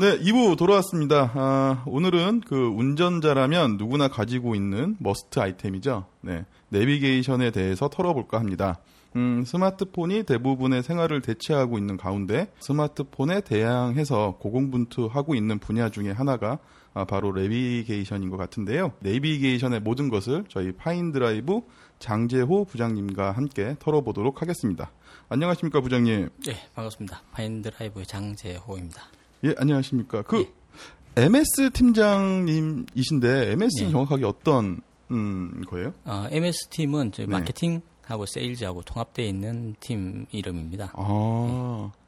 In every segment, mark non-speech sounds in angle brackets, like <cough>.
네, 2부 돌아왔습니다. 아, 오늘은 그 운전자라면 누구나 가지고 있는 must 아이템이죠. 네, 내비게이션에 대해서 털어볼까 합니다. 음, 스마트폰이 대부분의 생활을 대체하고 있는 가운데 스마트폰에 대항해서 고군분투하고 있는 분야 중에 하나가 아, 바로 내비게이션인 것 같은데요. 내비게이션의 모든 것을 저희 파인드라이브 장재호 부장님과 함께 털어보도록 하겠습니다. 안녕하십니까 부장님? 네, 반갑습니다. 파인드라이브의 장재호입니다. 예, 안녕하십니까. 그 예. MS 팀장님이신데 MS는 예. 정확하게 어떤 음, 거예요? 어, MS 팀은 저희 네. 마케팅하고 세일즈하고 통합되어 있는 팀 이름입니다. 아. 네.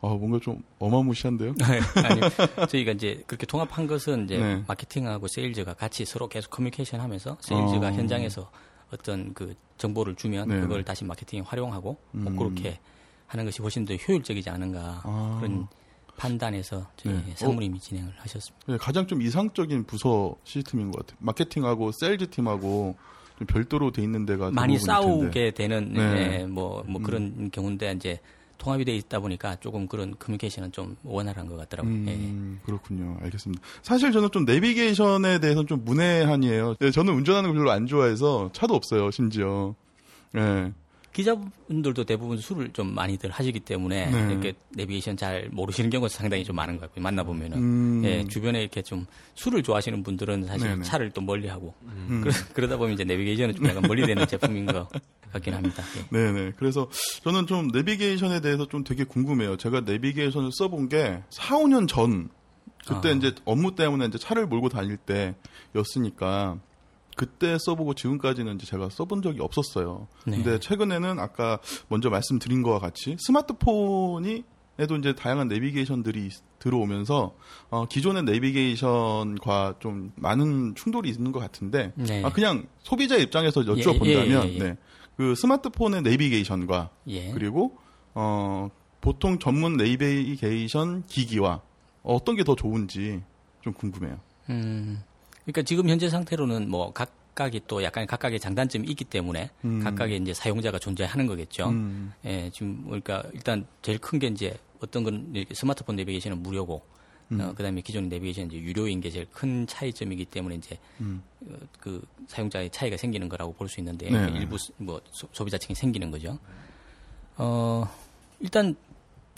아, 뭔가 좀 어마무시한데요? 네, <laughs> 아니, 저희가 이제 그렇게 통합한 것은 이제 네. 마케팅하고 세일즈가 같이 서로 계속 커뮤니케이션 하면서 세일즈가 아. 현장에서 어떤 그 정보를 주면 네. 그걸 다시 마케팅에 활용하고 뭐 음. 뭐 그렇게 하는 것이 훨씬 더 효율적이지 않은가 아. 그런 판단해서 저희 네. 상무님이 어? 진행을 하셨습니다. 네, 가장 좀 이상적인 부서 시스템인 것 같아요. 마케팅하고 세일즈 팀하고 좀 별도로 돼 있는 데가 많이 싸우게 되는 네. 뭐뭐 뭐 음. 그런 음. 경우인데 이제 통합이 돼 있다 보니까 조금 그런 커뮤니케이션은 좀 원활한 것 같더라고요. 음, 예. 그렇군요. 알겠습니다. 사실 저는 좀 내비게이션에 대해서는 좀 문외한이에요. 네, 저는 운전하는 걸 별로 안 좋아해서 차도 없어요, 심지어. 예. 기자분들도 대부분 술을 좀 많이들 하시기 때문에 네. 이렇게 내비게이션 잘 모르시는 경우가 상당히 좀 많은 것 같고요. 만나보면은 음. 예, 주변에 이렇게 좀 술을 좋아하시는 분들은 사실 네네. 차를 또 멀리 하고 음. 그러, 다 보면 이제 내비게이션은 좀 약간 멀리 되는 제품인 것 같긴 합니다. 예. 네네. 그래서 저는 좀 내비게이션에 대해서 좀 되게 궁금해요. 제가 내비게이션을 써본 게 4, 5년 전 그때 아. 이제 업무 때문에 이제 차를 몰고 다닐 때였으니까 그때 써보고 지금까지는 이제 제가 써본 적이 없었어요. 네. 근데 최근에는 아까 먼저 말씀드린 것과 같이 스마트폰이 에도 이제 다양한 내비게이션들이 들어오면서 어, 기존의 내비게이션과 좀 많은 충돌이 있는 것 같은데 네. 아, 그냥 소비자 입장에서 여쭤본다면 예, 예, 예, 예, 네. 그 스마트폰의 내비게이션과 예. 그리고 어, 보통 전문 내비게이션 기기와 어떤 게 더 좋은지 좀 궁금해요. 음, 그러니까 지금 현재 상태로는 뭐 각각이 또 약간 각각의 장단점이 있기 때문에 음. 각각의 이제 사용자가 존재하는 거겠죠. 음. 예, 지금 그러니까 일단 제일 큰 게 이제 어떤 건 이렇게 스마트폰 내비게이션은 무료고 음. 어, 그다음에 기존의 내비게이션 이제 유료인 게 제일 큰 차이점이기 때문에 이제 음. 어, 그 사용자의 차이가 생기는 거라고 볼 수 있는데 네. 일부 뭐 소, 비자 층이 생기는 거죠. 어 일단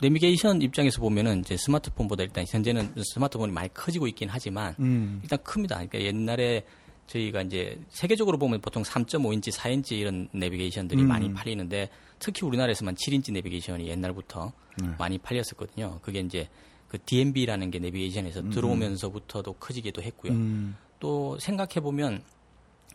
내비게이션 입장에서 보면은 이제 스마트폰보다 일단 현재는 스마트폰이 많이 커지고 있긴 하지만 음. 일단 큽니다. 그러니까 옛날에 저희가 이제 세계적으로 보면 보통 3.5인치, 4인치 이런 내비게이션들이 음. 많이 팔리는데 특히 우리나라에서만 7인치 내비게이션이 옛날부터 네. 많이 팔렸었거든요. 그게 이제 그 DMB라는 게 내비게이션에서 음. 들어오면서부터도 커지기도 했고요. 음. 또 생각해 보면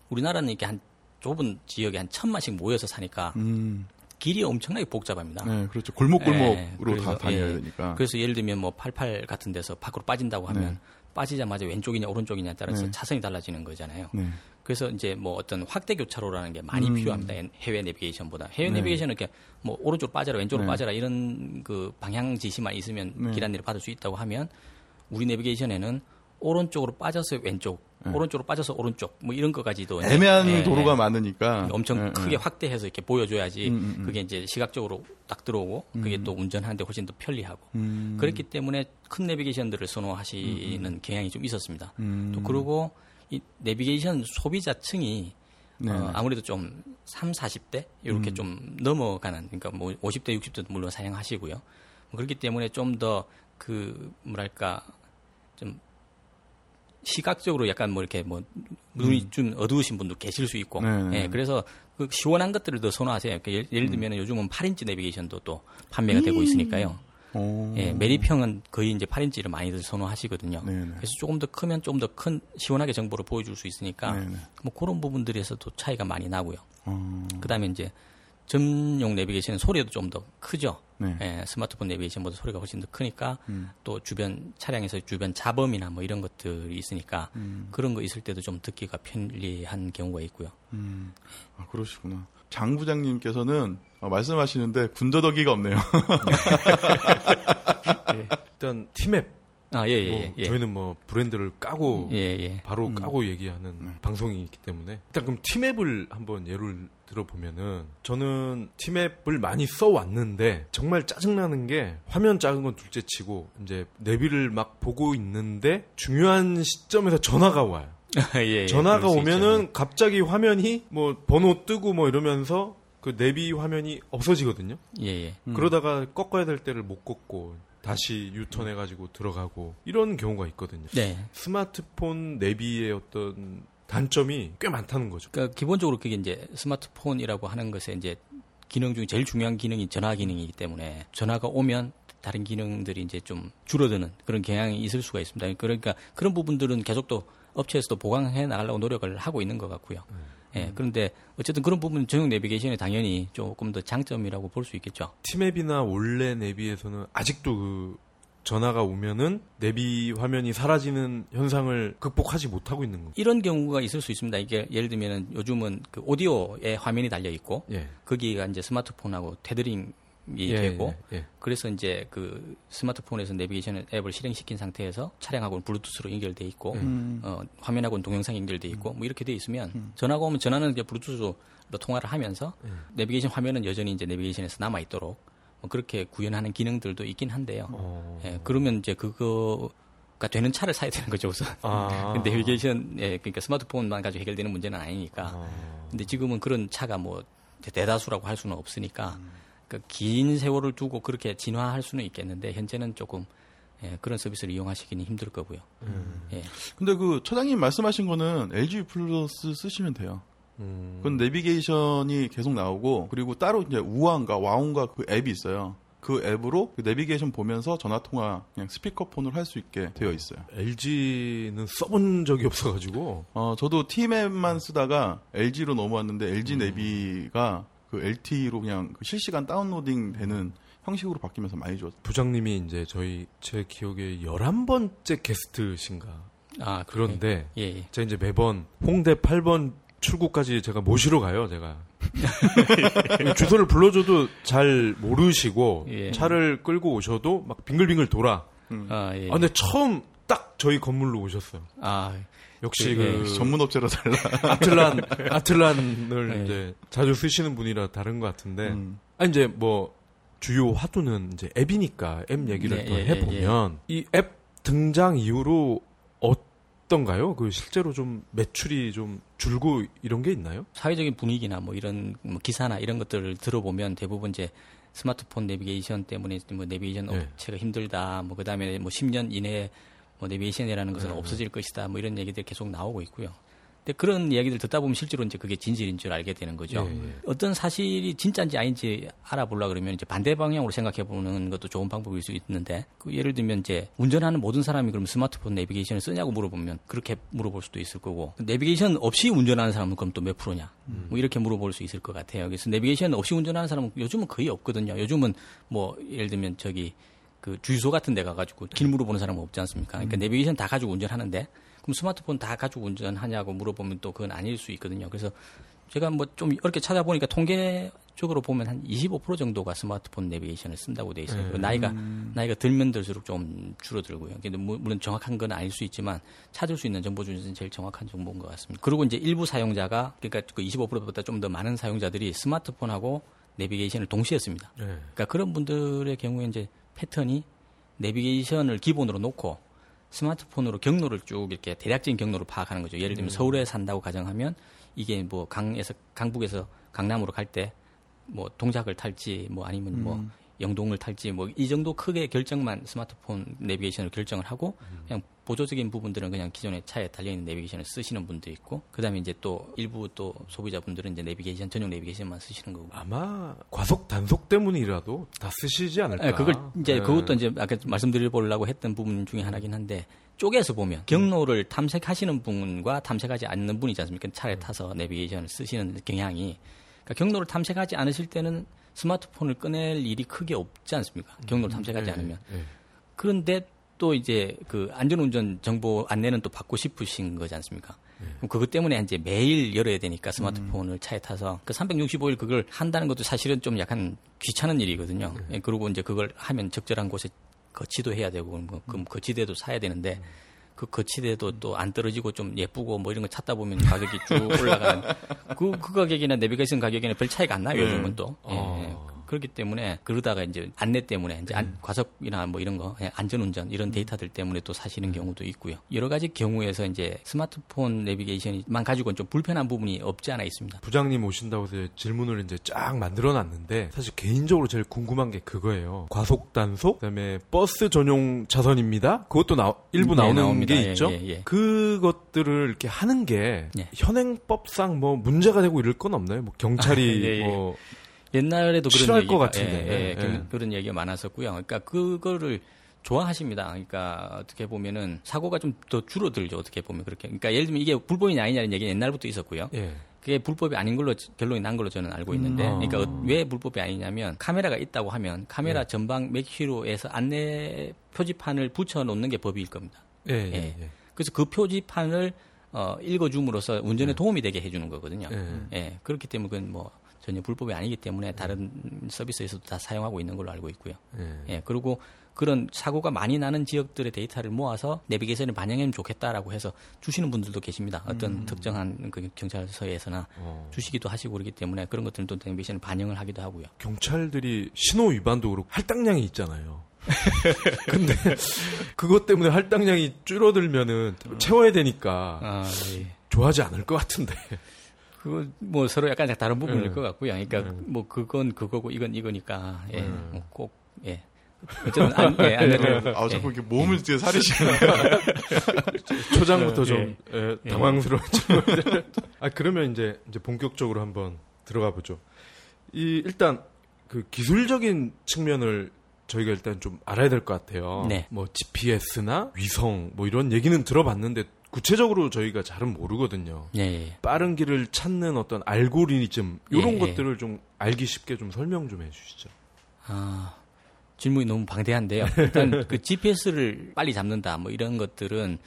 우리나라는 이렇게 한 좁은 지역에 한 천만씩 모여서 사니까 음. 길이 엄청나게 복잡합니다. 네, 그렇죠. 골목골목으로 네, 다 다녀야 예, 되니까. 그래서 예를 들면 뭐 88 같은 데서 밖으로 빠진다고 하면 네. 빠지자마자 왼쪽이냐 오른쪽이냐에 따라서 네. 차선이 달라지는 거잖아요. 네. 그래서 이제 뭐 어떤 확대 교차로라는 게 많이 음. 필요합니다. 해외 내비게이션보다. 해외 네. 내비게이션은 이렇게 뭐 오른쪽 빠져라 왼쪽으로 네. 빠져라 이런 그 방향 지시만 있으면 길 안내를 받을 수 있다고 하면 우리 내비게이션에는 오른쪽으로 빠져서 왼쪽, 네. 오른쪽으로 빠져서 오른쪽, 뭐 이런 것까지도 애매한 네, 도로가 많으니까 엄청 네, 크게 확대해서 이렇게 보여줘야지 음, 음, 음. 그게 이제 시각적으로 딱 들어오고 그게 음. 또 운전하는데 훨씬 더 편리하고 음. 그렇기 때문에 큰 내비게이션들을 선호하시는 음, 경향이 좀 있었습니다. 또 그리고 이 내비게이션 소비자층이 네. 어, 아무래도 좀 3, 40대 이렇게 좀 넘어가는 그러니까 뭐 50대, 60대도 물론 사용하시고요. 그렇기 때문에 좀 더 그 뭐랄까 좀 시각적으로 약간 뭐 이렇게 뭐 눈이 음. 좀 어두우신 분도 계실 수 있고, 네, 네. 예, 그래서 그 시원한 것들을 더 선호하세요. 그러니까 예를, 예를 들면 음. 요즘은 8인치 내비게이션도 또 판매가 음. 되고 있으니까요. 오. 예, 메리평은 거의 이제 8인치를 많이들 선호하시거든요. 네네. 그래서 조금 더 크면 좀더큰 시원하게 정보를 보여줄 수 있으니까 네네. 뭐 그런 부분들에서도 차이가 많이 나고요. 어. 그다음에 이제 전용 내비게이션은 소리도 좀 더 크죠. 네. 예, 스마트폰 내비게이션보다 소리가 훨씬 더 크니까 음. 또 주변 차량에서 주변 자범이나 뭐 이런 것들이 있으니까 음. 그런 거 있을 때도 좀 듣기가 편리한 경우가 있고요. 음. 아, 그러시구나. 장 부장님께서는 어, 말씀하시는데 군더더기가 없네요. <laughs> 네. 일단 티맵 아, 예, 예, 뭐 예. 저희는 뭐 브랜드를 까고 예, 예. 바로 음. 까고 얘기하는 음. 방송이기 때문에 일단 그럼 티맵을 한번 예를 들어보면은 저는 티맵을 많이 써왔는데 정말 짜증나는 게 화면 작은 건 둘째 치고 이제 내비를 막 보고 있는데 중요한 시점에서 전화가 와요. <laughs> 예, 예, 전화가 오면은. 갑자기 화면이 뭐 번호 뜨고 뭐 이러면서 그 내비 화면이 없어지거든요. 예, 예. 그러다가 꺾어야 될 때를 못 꺾고 다시 유턴해가지고 들어가고 이런 경우가 있거든요. 네. 스마트폰 내비의 어떤 단점이 꽤 많다는 거죠. 그러니까 기본적으로 그게 이제 스마트폰이라고 하는 것에 이제 기능 중에 제일 중요한 기능이 전화 기능이기 때문에 전화가 오면 다른 기능들이 이제 좀 줄어드는 그런 경향이 있을 수가 있습니다. 그러니까 그런 부분들은 계속 또 업체에서도 보강해 나가려고 노력을 하고 있는 것 같고요. 예, 그런데 어쨌든 그런 부분은 전용 내비게이션이 당연히 조금 더 장점이라고 볼 수 있겠죠. 티맵이나 원래 내비에서는 아직도 그 전화가 오면은 내비 화면이 사라지는 현상을 극복하지 못하고 있는 거예요. 이런 경우가 있을 수 있습니다. 이게 예를 들면은 요즘은 그 오디오에 화면이 달려 있고 예. 거기가 이제 스마트폰하고 테더링이 예, 되고 예, 예. 그래서 이제 그 스마트폰에서 내비게이션 앱을 실행시킨 상태에서 차량하고는 블루투스로 연결돼 있고 음. 어, 화면하고는 동영상 연결돼 있고 뭐 이렇게 돼 있으면 전화가 오면 전화는 이제 블루투스로 통화를 하면서 내비게이션 화면은 여전히 이제 내비게이션에서 남아 있도록 뭐 그렇게 구현하는 기능들도 있긴 한데요. 어. 예, 그러면 이제 그거가 되는 차를 사야 되는 거죠 우선. 아. <laughs> 근데 내비게이션 예, 그러니까 스마트폰만 가지고 해결되는 문제는 아니니까. 아. 근데 지금은 그런 차가 뭐 대다수라고 할 수는 없으니까 그긴 세월을 두고 그렇게 진화할 수는 있겠는데 현재는 조금 예, 그런 서비스를 이용하시기는 힘들 거고요. 예. 근데 그 처장님 말씀하신 거는 LG 플러스 쓰시면 돼요. 음. 그건 내비게이션이 계속 나오고 그리고 따로 이제 우아인가 와운가 그 앱이 있어요. 그 앱으로 그 내비게이션 보면서 전화 통화 그냥 스피커폰으로 할수 있게 되어 있어요. LG는 써본 적이 없어가지고 어 저도 T맵만 쓰다가 LG로 넘어왔는데 LG 음. 내비가 그 LTE로 그냥 그 실시간 다운로딩 되는 형식으로 바뀌면서 많이 좋았어요. 부장님이 이제 저희 제 기억에 11번째 게스트신가 아 그런데 예, 예. 제가 이제 매번 홍대 8번 출구까지 제가 모시러 가요, 제가. 주소를 불러줘도 잘 모르시고 예. 차를 끌고 오셔도 막 빙글빙글 돌아. 아, 예. 아, 근데 처음 딱 저희 건물로 오셨어요. 아, 역시 예, 그 전문 업체로 달라. 아틀란 아틀란을 네. 이제 자주 쓰시는 분이라 다른 것 같은데. 음. 아 이제 뭐 주요 화두는 이제 앱이니까 앱 얘기를 네, 또 예, 예, 해보면 이 앱 등장 이후로 어떤가요? 그 실제로 좀 매출이 좀 줄고 이런 게 있나요? 사회적인 분위기나 뭐 이런 뭐 기사나 이런 것들을 들어보면 대부분 이제 스마트폰 내비게이션 때문에 뭐 내비게이션 네. 업체가 힘들다. 뭐 그다음에 뭐 10년 이내에 뭐 내비게이션이라는 것은 네, 없어질 것이다. 뭐 이런 얘기들이 계속 나오고 있고요. 근데 그런 이야기들 듣다 보면 실제로 이제 그게 진실인 줄 알게 되는 거죠. 예, 예. 어떤 사실이 진짜인지 아닌지 알아보려 그러면 이제 반대 방향으로 생각해 보는 것도 좋은 방법일 수 있는데 그 예를 들면 이제 운전하는 모든 사람이 그러면 스마트폰 내비게이션을 쓰냐고 물어보면 그렇게 물어볼 수도 있을 거고 내비게이션 없이 운전하는 사람은 그럼 또 몇 프로냐 뭐 이렇게 물어볼 수 있을 것 같아요. 그래서 내비게이션 없이 운전하는 사람은 요즘은 거의 없거든요. 요즘은 뭐 예를 들면 저기 그 주유소 같은 데 가가지고 길 물어보는 사람은 없지 않습니까? 그러니까 내비게이션 다 가지고 운전하는데 그럼 스마트폰 다 가지고 운전하냐고 물어보면 또 그건 아닐 수 있거든요. 그래서 제가 뭐 좀 이렇게 찾아보니까 통계적으로 보면 한 25% 정도가 스마트폰 내비게이션을 쓴다고 돼 있어요. 그리고 나이가 나이가 들면 들수록 좀 줄어들고요. 근데 무- 물론 정확한 건 아닐 수 있지만 찾을 수 있는 정보 중에서는 제일 정확한 정보인 것 같습니다. 그리고 이제 일부 사용자가 그러니까 그 25%보다 좀 더 많은 사용자들이 스마트폰하고 내비게이션을 동시에 씁니다. 네. 그러니까 그런 분들의 경우에 이제 패턴이 내비게이션을 기본으로 놓고 스마트폰으로 경로를 쭉 이렇게 대략적인 경로를 파악하는 거죠. 예를 들면 서울에 산다고 가정하면 이게 뭐 강에서 강북에서 강남으로 갈 때 뭐 동작을 탈지 뭐 아니면 뭐 영동을 탈지 뭐 이 정도 크게 결정만 스마트폰 내비게이션을 결정을 하고 그냥 보조적인 부분들은 그냥 기존의 차에 달려 있는 내비게이션을 쓰시는 분도 있고 그다음에 이제 또 일부 또 소비자분들은 이제 내비게이션 전용 내비게이션만 쓰시는 거고 아마 과속 단속 때문이라도 다 쓰시지 않을까? 네, 그걸 이제 네. 그것도 이제 아까 말씀드리려고 했던 부분 중에 하나긴 한데 쪼개서 보면 경로를 탐색하시는 분과 탐색하지 않는 분이지 않습니까? 차에 타서 내비게이션을 쓰시는 경향이 그러니까 경로를 탐색하지 않으실 때는 스마트폰을 꺼낼 일이 크게 없지 않습니까? 경로를 탐색하지 네, 않으면 네. 그런데 또 이제 그 안전운전 정보 안내는 또 받고 싶으신 거지 않습니까? 그럼 그것 때문에 이제 매일 열어야 되니까 스마트폰을 차에 타서 그 365일 그걸 한다는 것도 사실은 좀 약간 귀찮은 일이거든요. 예, 그리고 이제 그걸 하면 적절한 곳에 거치도 해야 되고 뭐그 거치대도 사야 되는데 그 거치대도 또 안 떨어지고 좀 예쁘고 뭐 이런 거 찾다 보면 가격이 쭉 <laughs> 올라가는 그, 그 가격이나 내비게이션 가격에는 별 차이가 안 나요, 요즘은 또. 예, 어. 예. 그렇기 때문에 그러다가 이제 안내 때문에 이제 안, 과속이나 뭐 이런 거 예, 안전운전 이런 데이터들 때문에 또 사시는 경우도 있고요. 여러 가지 경우에서 이제 스마트폰 내비게이션만 가지고는 좀 불편한 부분이 없지 않아 있습니다. 부장님 오신다고 해서 질문을 이제 쫙 만들어 놨는데 사실 개인적으로 제일 궁금한 게 그거예요. 과속 단속, 그다음에 버스 전용 차선입니다. 그것도 나, 일부 네, 나오는 나옵니다. 게 예, 있죠. 예, 예. 그것들을 이렇게 하는 게 예. 현행법상 뭐 문제가 되고 이럴 건 없나요? 뭐 경찰이 <laughs> 예, 예. 뭐 옛날에도 그런 얘기가, 것 같은데. 예, 예, 예. 그- 그런 얘기가 많았었고요. 그러니까 그거를 좋아하십니다. 그러니까 어떻게 보면은 사고가 좀 더 줄어들죠. 어떻게 보면 그렇게. 그러니까 예를 들면 이게 불법이냐 아니냐는 얘기는 옛날부터 있었고요. 예. 그게 불법이 아닌 걸로 결론이 난 걸로 저는 알고 있는데, 음. 그러니까 어- 왜 불법이 아니냐면 카메라가 있다고 하면 카메라 전방 몇 킬로에서 안내 표지판을 붙여 놓는 게 법일 겁니다. 예, 예, 예. 예. 그래서 그 표지판을 어, 읽어줌으로써 운전에 도움이 되게 해주는 거거든요. 예. 예, 그렇기 때문에 그건 뭐 전혀 불법이 아니기 때문에 다른 서비스에서도 다 사용하고 있는 걸로 알고 있고요. 예. 예, 그리고 그런 사고가 많이 나는 지역들의 데이터를 모아서 내비게이션에 반영하면 좋겠다라고 해서 주시는 분들도 계십니다. 어떤 특정한 그 경찰서에서나 어. 주시기도 하시고 그러기 때문에 그런 것들은 또 내비게이션에 반영을 하기도 하고요. 경찰들이 신호 위반도 그렇고 할당량이 있잖아요. <laughs> 근데 그것 때문에 할당량이 줄어들면은 채워야 되니까 아, 예. 좋아하지 않을 것 같은데. 그거 뭐 서로 약간 다른 부분일 네. 것 같고요. 그러니까 네. 뭐 그건 그거고 이건 이거니까 예, 네. 뭐꼭 예. 어쨌든 안, 예, 안내를 아, 자꾸 예. 이렇게 몸을 이제 사리시는 <laughs> 초장부터 예. 좀 예, 예. 당황스러웠죠. <laughs> 아 그러면 이제 이제 본격적으로 한번 들어가 보죠. 이 일단 그 기술적인 측면을 저희가 일단 좀 알아야 될 것 같아요. 네. 뭐 GPS나 위성 뭐 이런 얘기는 들어봤는데 구체적으로 저희가 잘은 모르거든요. 예, 예. 빠른 길을 찾는 어떤 알고리즘 이런 예, 예. 것들을 좀 알기 쉽게 좀 설명 좀 해주시죠. 아, 질문이 너무 방대한데요. 일단 <laughs> 그 GPS를 빨리 잡는다 뭐 이런 것들은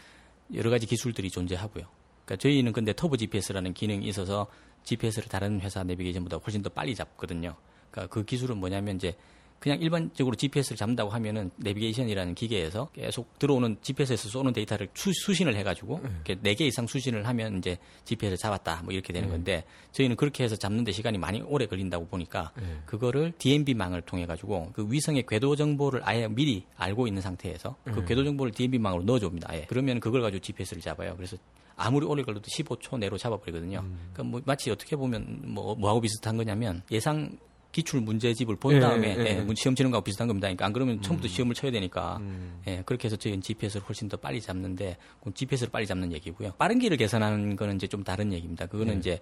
여러 가지 기술들이 존재하고요. 그러니까 저희는 근데 터보 GPS라는 기능이 있어서 GPS를 다른 회사 내비게이션보다 훨씬 더 빨리 잡거든요. 그러니까 그 기술은 뭐냐면 이제 그냥 일반적으로 GPS를 잡는다고 하면은 내비게이션이라는 기계에서 계속 들어오는 GPS에서 쏘는 데이터를 수, 수신을 해가지고 이렇게 4개 이상 수신을 하면 이제 GPS를 잡았다 뭐 이렇게 되는 건데 저희는 그렇게 해서 잡는데 시간이 많이 오래 걸린다고 보니까 네. 그거를 DMB망을 통해 가지고 그 위성의 궤도 정보를 아예 미리 알고 있는 상태에서 그 궤도 정보를 DMB망으로 넣어줍니다. 아예. 그러면 그걸 가지고 GPS를 잡아요. 그래서 아무리 오래 걸려도 15초 내로 잡아버리거든요. 그러니까 뭐 마치 어떻게 보면 뭐 뭐하고 비슷한 거냐면 예상 기출 문제집을 본 예, 다음에 예, 예. 예, 시험 치는 거하고 비슷한 겁니다. 그러니까 안 그러면 처음부터 시험을 쳐야 되니까 음. 예, 그렇게 해서 저희는 GPS를 훨씬 더 빨리 잡는데 그럼 GPS를 빨리 잡는 얘기고요. 빠른 길을 계산하는 거는 이제 좀 다른 얘기입니다. 그거는 네. 이제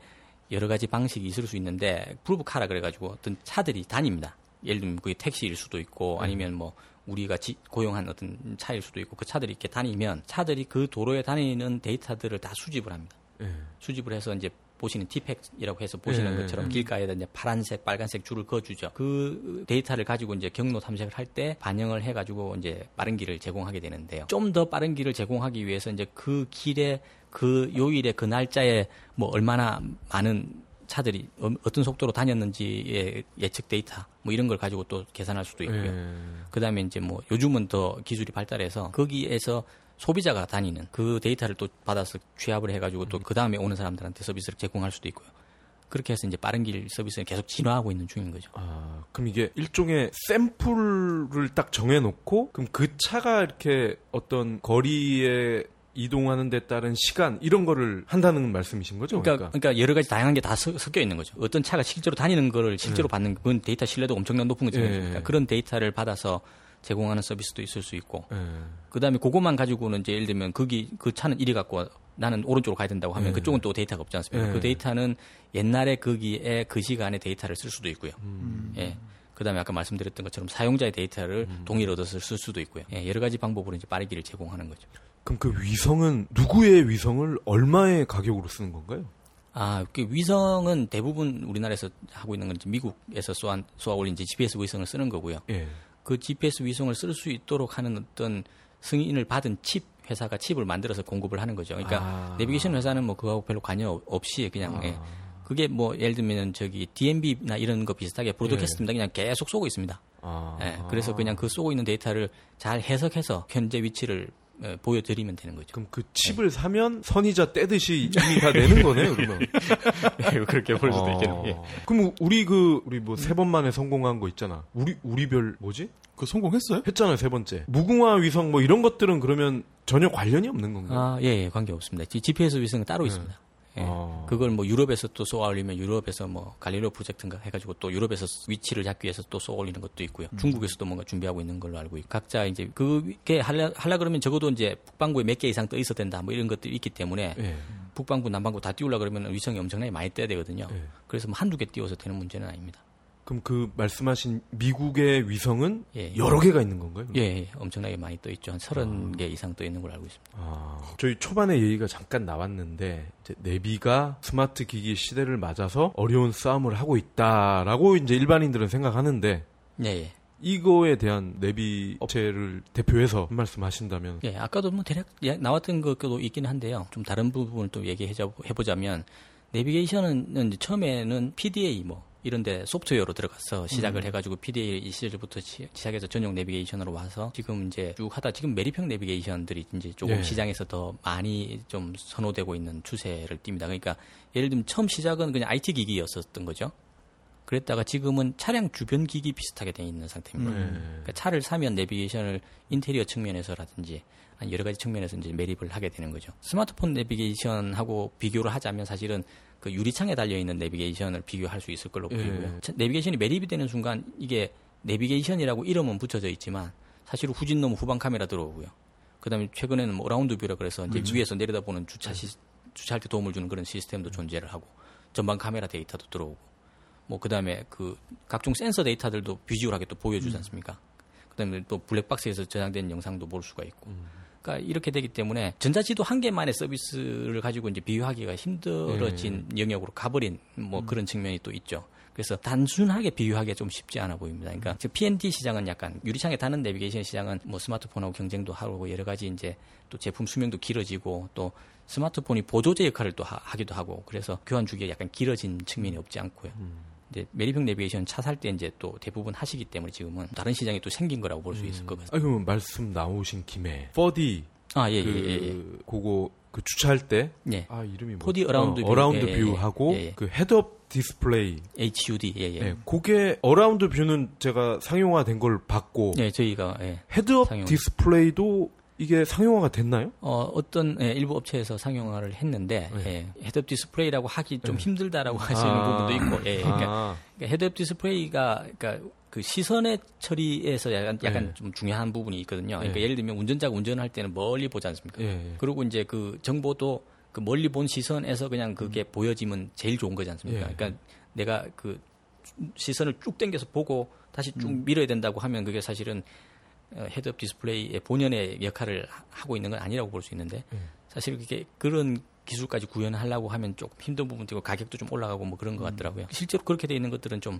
여러 가지 방식이 있을 수 있는데 프루브카라 그래가지고 어떤 차들이 다닙니다. 예를 들면 그게 택시일 수도 있고 아니면 뭐 우리가 지- 고용한 어떤 차일 수도 있고 그 차들이 이렇게 다니면 차들이 그 도로에 다니는 데이터들을 다 수집을 합니다. 예. 수집을 해서 이제 보시는 티팩이라고 해서 보시는 예, 것처럼 예. 길가에다 이제 파란색, 빨간색 줄을 그어주죠. 그 데이터를 가지고 이제 경로 탐색을 할 때 반영을 해가지고 이제 빠른 길을 제공하게 되는데요. 좀 더 빠른 길을 제공하기 위해서 이제 그 길에 그 요일에 그 날짜에 뭐 얼마나 많은 차들이 어- 어떤 속도로 다녔는지의 예측 데이터 뭐 이런 걸 가지고 또 계산할 수도 있고요. 예. 그다음에 이제 뭐 요즘은 더 기술이 발달해서 거기에서 소비자가 다니는 그 데이터를 또 받아서 취합을 해가지고 또 그 다음에 오는 사람들한테 서비스를 제공할 수도 있고요. 그렇게 해서 이제 빠른 길 서비스를 계속 진화하고 있는 중인 거죠. 아, 그럼 이게 일종의 샘플을 딱 정해놓고, 그럼 그 차가 이렇게 어떤 거리에 이동하는 데 따른 시간, 이런 거를 한다는 말씀이신 거죠? 그러니까, 그러니까 여러 가지 다양한 게 다 섞여 있는 거죠. 어떤 차가 실제로 다니는 거를 실제로 받는 그건 데이터 신뢰도 엄청난 높은 거죠. 예. 그러니까 그런 데이터를 받아서 제공하는 서비스도 있을 수 있고 예. 그다음에 그것만 가지고는 이제 예를 들면 거기 그 차는 이리 갔고 나는 오른쪽으로 가야 된다고 하면 예. 그쪽은 또 데이터가 없지 않습니까? 예. 그 데이터는 옛날에 거기에 그 시간에 데이터를 쓸 수도 있고요. 음. 예. 그다음에 아까 말씀드렸던 것처럼 사용자의 데이터를 동의를 얻어서 쓸 수도 있고요. 예, 여러 가지 방법으로 이제 빠르기를 제공하는 거죠. 그럼 그 위성은 누구의 위성을 얼마의 가격으로 쓰는 건가요? 아, 그 위성은 대부분 우리나라에서 하고 있는 건 미국에서 쏘아, 쏘아 올린 GPS 위성을 쓰는 거고요. 예. 그 GPS 위성을 쓸 수 있도록 하는 어떤 승인을 받은 칩 회사가 칩을 만들어서 공급을 하는 거죠. 그러니까 아. 내비게이션 회사는 뭐 그거하고 별로 관여 없이 그냥 아. 예. 그게 뭐 예를 들면 저기 DMB나 이런 거 비슷하게 브로드캐스트입니다. 그냥 계속 쏘고 있습니다. 아. 예. 그래서 그냥 그 쏘고 있는 데이터를 잘 해석해서 현재 위치를 예, 보여드리면 되는 거죠. 그럼 그 칩을 사면 선이자 떼듯이 이미 다 내는 거네요, 그러면. 네, <laughs> 그렇게 볼 수도 있겠네요. 예. 그럼 우리 그 우리 뭐 세 번 만에 성공한 거 있잖아. 우리 우리별 뭐지? 그 성공했어요? 했잖아요, 세 번째. 무궁화 위성 뭐 이런 것들은 그러면 전혀 관련이 없는 건가요? 아, 예, 예, 관계 없습니다. GPS 위성은 따로 있습니다. 예. 아. 그걸 뭐 유럽에서 또 쏘아 올리면 유럽에서 뭐 갈릴레오 프로젝트인가 해가지고 또 유럽에서 위치를 잡기 위해서 또 쏘아 올리는 것도 있고요. 중국에서도 뭔가 준비하고 있는 걸로 알고 있고 각자 이제 그게 할라, 할라 그러면 적어도 이제 북반구에 몇 개 이상 떠 있어야 된다 뭐 이런 것들이 있기 때문에 예. 북반구 남반구 다 띄우려 그러면 위성이 엄청나게 많이 떠야 되거든요. 예. 그래서 뭐 한두 개 띄워서 되는 문제는 아닙니다. 그럼 그 말씀하신 미국의 위성은 예, 예. 여러 개가 있는 건가요? 예, 예, 엄청나게 많이 떠 있죠. 한 서른 개 이상 떠 있는 걸로 알고 있습니다. 아, 저희 초반에 얘기가 잠깐 나왔는데 이제 내비가 스마트 기기 시대를 맞아서 어려운 싸움을 하고 있다라고 이제 일반인들은 생각하는데 예, 예. 이거에 대한 내비 업체를 대표해서 한 말씀 하신다면 예, 아까도 뭐 대략 예, 나왔던 것도 있긴 한데요. 좀 다른 부분을 또 얘기해 보자면 내비게이션은 처음에는 PDA 뭐 이런데 소프트웨어로 들어가서 시작을 해가지고 PDA 이 시절부터 시, 시작해서 전용 내비게이션으로 와서 지금 이제 쭉 하다 지금 메리평 내비게이션들이 이제 조금 예. 시장에서 더 많이 좀 선호되고 있는 추세를 띱니다. 그러니까 예를 들면 처음 시작은 그냥 IT 기기였었던 거죠. 그랬다가 지금은 차량 주변 기기 비슷하게 돼 있는 상태입니다. 네. 그러니까 차를 사면 내비게이션을 인테리어 측면에서라든지 한 여러 가지 측면에서 이제 매립을 하게 되는 거죠. 스마트폰 내비게이션하고 비교를 하자면 사실은 그 유리창에 달려 있는 내비게이션을 비교할 수 있을 걸로 예. 보이고요. 차- 내비게이션이 매립이 되는 순간 이게 내비게이션이라고 이름은 붙여져 있지만 사실 후진 너무 후방 카메라 들어오고요. 그다음에 최근에는 뭐 around view라 그래서 이제 위에서 내려다보는 주차 시, 주차할 때 도움을 주는 그런 시스템도 존재를 하고 전방 카메라 데이터도 들어오고 뭐 그다음에 그 각종 센서 데이터들도 비주얼하게 또 보여주지 않습니까? 그다음에 또 블랙박스에서 저장된 영상도 볼 수가 있고. 그러니까 이렇게 되기 때문에 전자지도 한 개만의 서비스를 가지고 이제 비교하기가 힘들어진 영역으로 가버린 뭐 그런 측면이 또 있죠. 그래서 단순하게 비교하기가 좀 쉽지 않아 보입니다. 그러니까 지금 PND 시장은 약간 유리창에 다는 내비게이션 시장은 뭐 스마트폰하고 경쟁도 하고 여러 가지 이제 또 제품 수명도 길어지고 또 스마트폰이 보조제 역할을 또 하, 기도 하고 그래서 교환 주기가 약간 길어진 측면이 없지 않고요. 이제 매립형 내비게이션 차 살 때 이제 또 대부분 하시기 때문에 지금은 다른 시장이 또 생긴 거라고 볼 수 있을 것 같습니다. 아, 그럼 말씀 나오신 김에 4D 아, 예, 그 예, 예, 예. 그거 그 주차할 때 예. 아 이름이 뭐 4D 어라운드 뷰. 어라운드 예, 예, 뷰하고 예, 예. 그 head-up display HUD, 예, 예. 예, 그게 around view는 제가 상용화된 걸 봤고 예, 저희가, 예. head-up 상용. display도 이게 상용화가 됐나요? 어, 어떤 예, 일부 업체에서 상용화를 했는데 예, head-up display라고 하기 좀 힘들다라고 하시는 아. 부분도 있고 예, 그러니까, 아, 그러니까 head-up display가 그러니까 그 시선의 처리에서 약간, 약간 예. 좀 중요한 부분이 있거든요. 그러니까 예. 예를 들면 운전자가 운전할 때는 멀리 보지 않습니까? 예, 예. 그리고 이제 그 정보도 그 멀리 본 시선에서 그냥 그게 보여지면 제일 좋은 거지 않습니까? 음. 예. 그러니까 내가 그 시선을 쭉 당겨서 보고 다시 쭉 음. 밀어야 된다고 하면 그게 사실은 어, head-up display의 본연의 역할을 하- 하고 있는 건 아니라고 볼 수 있는데 예. 사실 그게 그런 기술까지 구현하려고 하면 조금 힘든 부분도 있고 가격도 좀 올라가고 뭐 그런 것 음. 같더라고요. 실제로 그렇게 돼 있는 것들은 좀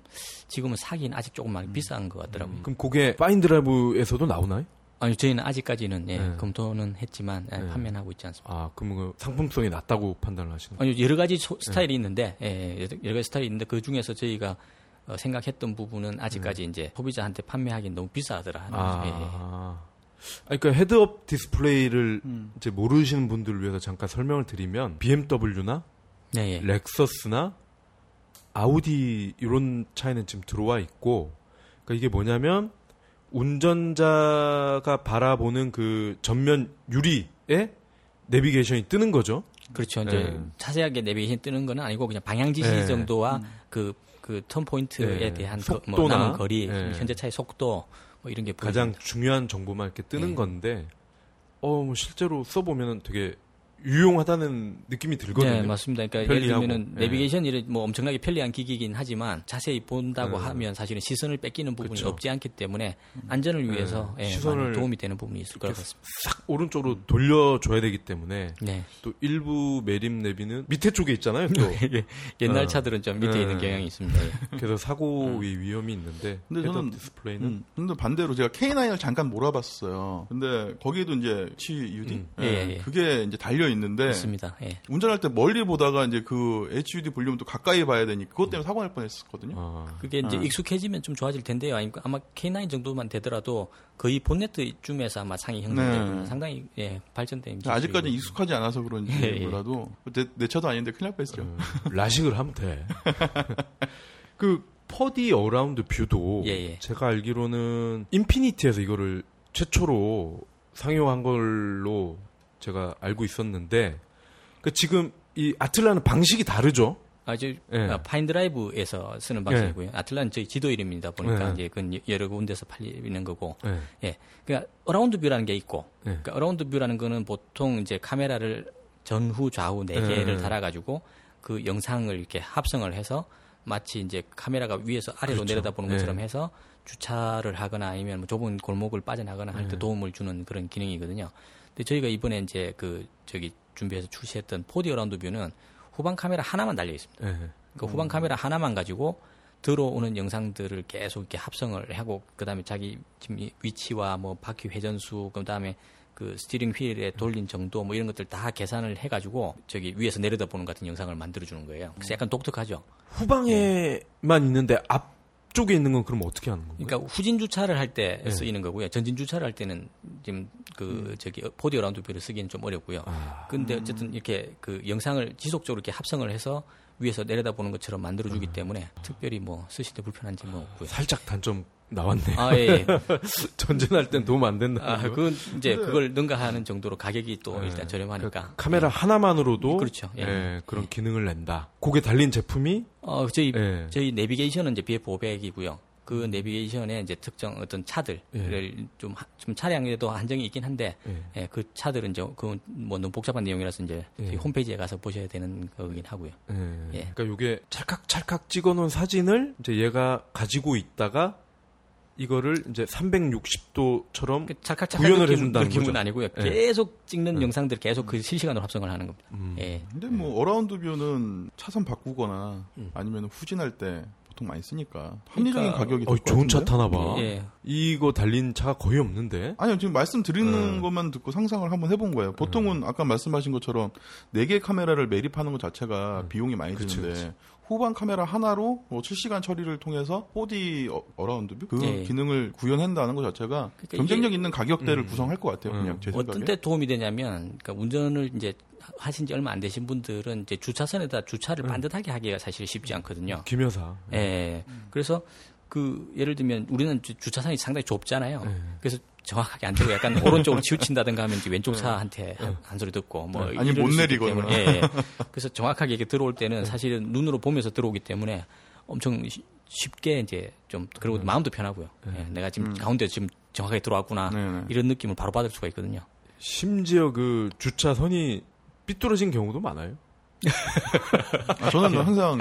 지금은 사기는 아직 조금 음. 많이 비싼 것 같더라고요. 그럼 그게 파인드라이브에서도 나오나요? 아니 저희는 아직까지는 예, 네. 검토는 했지만 예, 네. 판매는 하고 있지 않습니다. 아, 그럼 그 상품성이 낮다고 판단을 하시는 거예요? 아니 여러 가지 소- 스타일이 있는데 예, 여러- 여러 가지 스타일이 있는데 그 중에서 저희가 어, 생각했던 부분은 아직까지 이제 소비자한테 판매하기는 너무 비싸더라. 거죠. 예. 아. 그러니까 head-up display를 음. 이제 모르시는 분들을 위해서 잠깐 설명을 드리면 BMW나 네, 예. 렉서스나 아우디 이런 차에는 지금 들어와 있고 그러니까 이게 뭐냐면 운전자가 바라보는 그 전면 유리에 내비게이션이 뜨는 거죠. 그렇죠. 이제 네. 자세하게 내비게이션 뜨는 건 아니고 그냥 방향 지시 네. 정도와 그 그 턴 포인트에 네. 대한 그, 뭐 속도나, 남은 거리, 네. 현재 차의 속도 뭐 이런 게 가장 보여집니다. 중요한 정보만 이렇게 뜨는 네. 건데 어, 뭐 실제로 써보면 되게 유용하다는 느낌이 들거든요. 네, 맞습니다. 그러니까 예를 편리하고. 들면은 네. 내비게이션이 뭐 엄청나게 편리한 기기이긴 하지만 자세히 본다고 네. 하면 사실은 시선을 뺏기는 부분이 그쵸. 없지 않기 때문에 안전을 위해서 네. 예, 시선을 도움이 되는 부분이 있을 것 같습니다. 싹 오른쪽으로 돌려줘야 되기 때문에 네. 또 일부 매립 내비는 밑에 쪽에 있잖아요. 또 <laughs> 옛날 어. 차들은 좀 밑에 네. 있는 경향이 있습니다. 예. <laughs> 그래서 사고의 위험이 있는데 근데 저는 디스플레이는 음, 근데 반대로 제가 K9을 잠깐 몰아봤어요. 근데 거기에도 이제 HUD 음. 예, 예, 예. 그게 이제 달려 있는 데 있습니다. 예. 운전할 때 멀리 보다가 이제 그 HUD 볼륨을 또 가까이 봐야 되니까 그것 때문에 사고 날 뻔했었거든요. 아, 그게 이제 아. 익숙해지면 좀 좋아질 텐데요. 아니, 아마 K9 정도만 되더라도 거의 본네트쯤에서 아마 상이 형성되고 네. 상당히 예, 발전된 아직까지. 익숙하지 않아서 그런지 예, 예. 몰라도 내, 내 차도 아닌데 큰일 날 뻔했죠. 음, 라식을 하면 돼. <laughs> 그 4D around view도 예, 예. 제가 알기로는 인피니티에서 이거를 최초로 상용한 걸로 제가 알고 있었는데 그 지금 이 아틀란은 방식이 다르죠. 아, 이제 예. 아, 파인드라이브에서 쓰는 방식이고요. 아틀란은 저희 지도 이름이다 보니까 예. 이제 그 여러 군데서 팔리는 거고. 네. 예. 그러니까 around view라는 게 있고. 예. 그러니까 around view라는 거는 보통 이제 카메라를 전후 좌우 네 예, 개를 예. 달아 가지고 그 영상을 이렇게 합성을 해서 마치 이제 카메라가 위에서 아래로 그렇죠. 내려다보는 예. 것처럼 해서 주차를 하거나 아니면 뭐 좁은 골목을 빠져나거나 할때 예. 도움을 주는 그런 기능이거든요. 근데 저희가 이번에 이제 그 저기 준비해서 출시했던 4D 어라운드 뷰는 후방 카메라 하나만 달려 있습니다. 예. 그 후방 카메라 하나만 가지고 들어오는 영상들을 계속 이렇게 합성을 하고 그다음에 자기 지금 이 위치와 뭐 바퀴 회전수 그다음에 그 steering wheel의 돌린 정도 뭐 이런 것들 다 계산을 해가지고 저기 위에서 내려다보는 같은 영상을 만들어 주는 거예요. 그래서 약간 독특하죠. 후방에만 있는데 앞 쪽에 있는 건 그럼 어떻게 하는 건가요? 그러니까 후진 주차를 할때 네. 쓰이는 거고요. 전진 주차를 할 때는 지금 그 저기 4D around view를 쓰기는 좀 어렵고요. 아, 근데 어쨌든 이렇게 그 영상을 지속적으로 이렇게 합성을 해서 위에서 내려다보는 것처럼 만들어 주기 때문에 특별히 뭐 쓰실 때 불편한지 뭐 없고요. 살짝 단점 나왔네요. 아, 예. 예. <laughs> 전진할 땐 도움 안 된다. 아, 그건 이제 그걸 능가하는 정도로 가격이 또 네. 일단 저렴하니까. 그 카메라 하나만으로도 그렇죠. 예. 예, 그런 기능을 낸다. 그게 달린 제품이 어, 저희 예. 저희 내비게이션은 이제 BF500이고요. 그 내비게이션에 이제 특정 어떤 차들을 좀, 하- 좀 차량에도 한정이 있긴 한데, 예. 예, 그 차들은 이제 그뭐 너무 복잡한 내용이라서 이제 예. 홈페이지에 가서 보셔야 되는 거긴 하고요. 예. 예. 그러니까 요게 찰칵찰칵 찍어놓은 사진을 이제 얘가 가지고 있다가 이거를 이제 360도처럼 그 찰칵 찰칵 구현을 느낌, 해준다는 느낌은 거죠. 아니고요. 예. 계속 찍는 영상들 계속 그 실시간으로 합성을 하는 겁니다. 음. 예. 근데 뭐 around view는 차선 바꾸거나 음. 아니면 후진할 때 보통 많이 쓰니까 합리적인 그러니까- 가격이 어, 좋은 차? 타나 봐. 예. 이거 달린 차가 거의 없는데. 아니요, 지금 말씀 드리는 네. 것만 듣고 상상을 한번 해본 거예요. 보통은 아까 말씀하신 것처럼 네개 카메라를 매립하는 것 자체가 비용이 많이 음. 그치, 드는데 그치. 후방 카메라 하나로 뭐 실시간 처리를 통해서 4D 어, around view? 그 예. 기능을 구현한다는 것 자체가 그러니까 경쟁력 이게- 있는 가격대를 음. 구성할 것 같아요. 그냥 제 생각에. 어떤 때 도움이 되냐면 그러니까 운전을 이제 하신 지 얼마 안 되신 분들은 이제 주차선에다 주차를 음. 반듯하게 하기가 사실 쉽지 않거든요. 김여사. 예. 그래서 그 예를 들면 우리는 주- 주차선이 상당히 좁잖아요. 예. 그래서 정확하게 안 되고 약간 오른쪽으로 치우친다든가 하면 이제 왼쪽 차한테 한, 한 소리 듣고 뭐 네. 아니, 못 내리거나. 때문에, 예, 예. 그래서 정확하게 이렇게 들어올 때는 사실은 눈으로 보면서 들어오기 때문에 엄청 쉬- 쉽게 이제 좀 그리고 마음도 편하고요. 예, 내가 지금 가운데 지금 정확하게 들어왔구나 네, 네. 이런 느낌을 바로 받을 수가 있거든요. 심지어 그 주차선이 삐뚤어진 경우도 많아요. 아, 저는 항상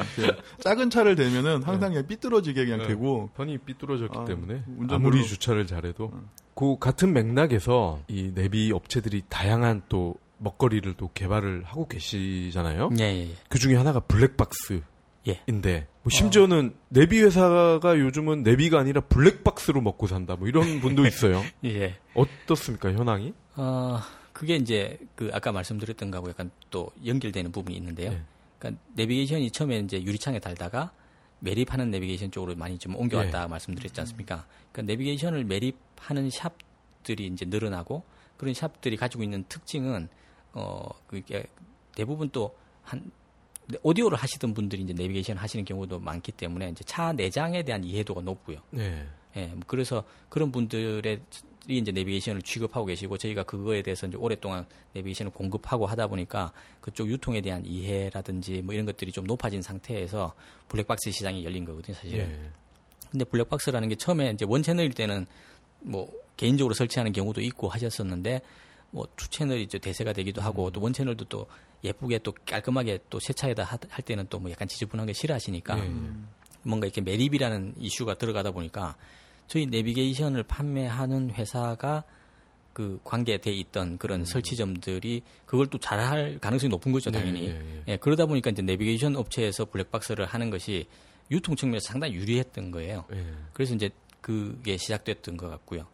작은 차를 대면은 항상 그냥 삐뚤어지게 그냥 네. 되고 선이 삐뚤어졌기 아, 때문에 운전 아무리 주차를 잘해도 그 같은 맥락에서 이 내비 업체들이 다양한 또 먹거리를 또 개발을 하고 계시잖아요. 예, 예, 예. 그 중에 하나가 블랙박스인데 예. 뭐 심지어는 내비 회사가 요즘은 내비가 아니라 블랙박스로 먹고 산다 뭐 이런 분도 있어요. <laughs> 예. 어떻습니까 현황이? 어, 그게 이제 그 아까 말씀드렸던 거하고 약간 또 연결되는 부분이 있는데요. 네. 그러니까 내비게이션이 처음에 이제 유리창에 달다가 매립하는 내비게이션 쪽으로 많이 좀 옮겨왔다 말씀드렸지 않습니까? 그러니까 내비게이션을 매립하는 샵들이 이제 늘어나고 그런 샵들이 가지고 있는 특징은 어 그게 대부분 또 한 오디오를 하시던 분들이 이제 내비게이션 하시는 경우도 많기 때문에 이제 차 내장에 대한 이해도가 높고요. 네. 예, 뭐 그래서 그런 분들의 이 이제 내비게이션을 취급하고 계시고 저희가 그거에 대해서 이제 오랫동안 내비게이션을 공급하고 하다 보니까 그쪽 유통에 대한 이해라든지 뭐 이런 것들이 좀 높아진 상태에서 블랙박스 시장이 열린 거거든요, 사실은. 예. 근데 블랙박스라는 게 처음에 이제 one 채널일 때는 뭐 개인적으로 설치하는 경우도 있고 하셨었는데 뭐 two 채널이 이제 대세가 되기도 하고 또 one 채널도 또 예쁘게 또 깔끔하게 또 새 차에다 하- 할 때는 또 뭐 약간 지저분한 게 싫어하시니까 예, 예. 뭔가 이렇게 매립이라는 이슈가 들어가다 보니까 저희 내비게이션을 판매하는 회사가 그 관계돼 있던 그런 설치점들이 그걸 또 잘할 가능성이 높은 거죠, 네, 당연히. 예, 예. 예, 그러다 보니까 이제 내비게이션 업체에서 블랙박스를 하는 것이 유통 측면에서 상당히 유리했던 거예요. 예. 그래서 이제 그게 시작됐던 것 같고요.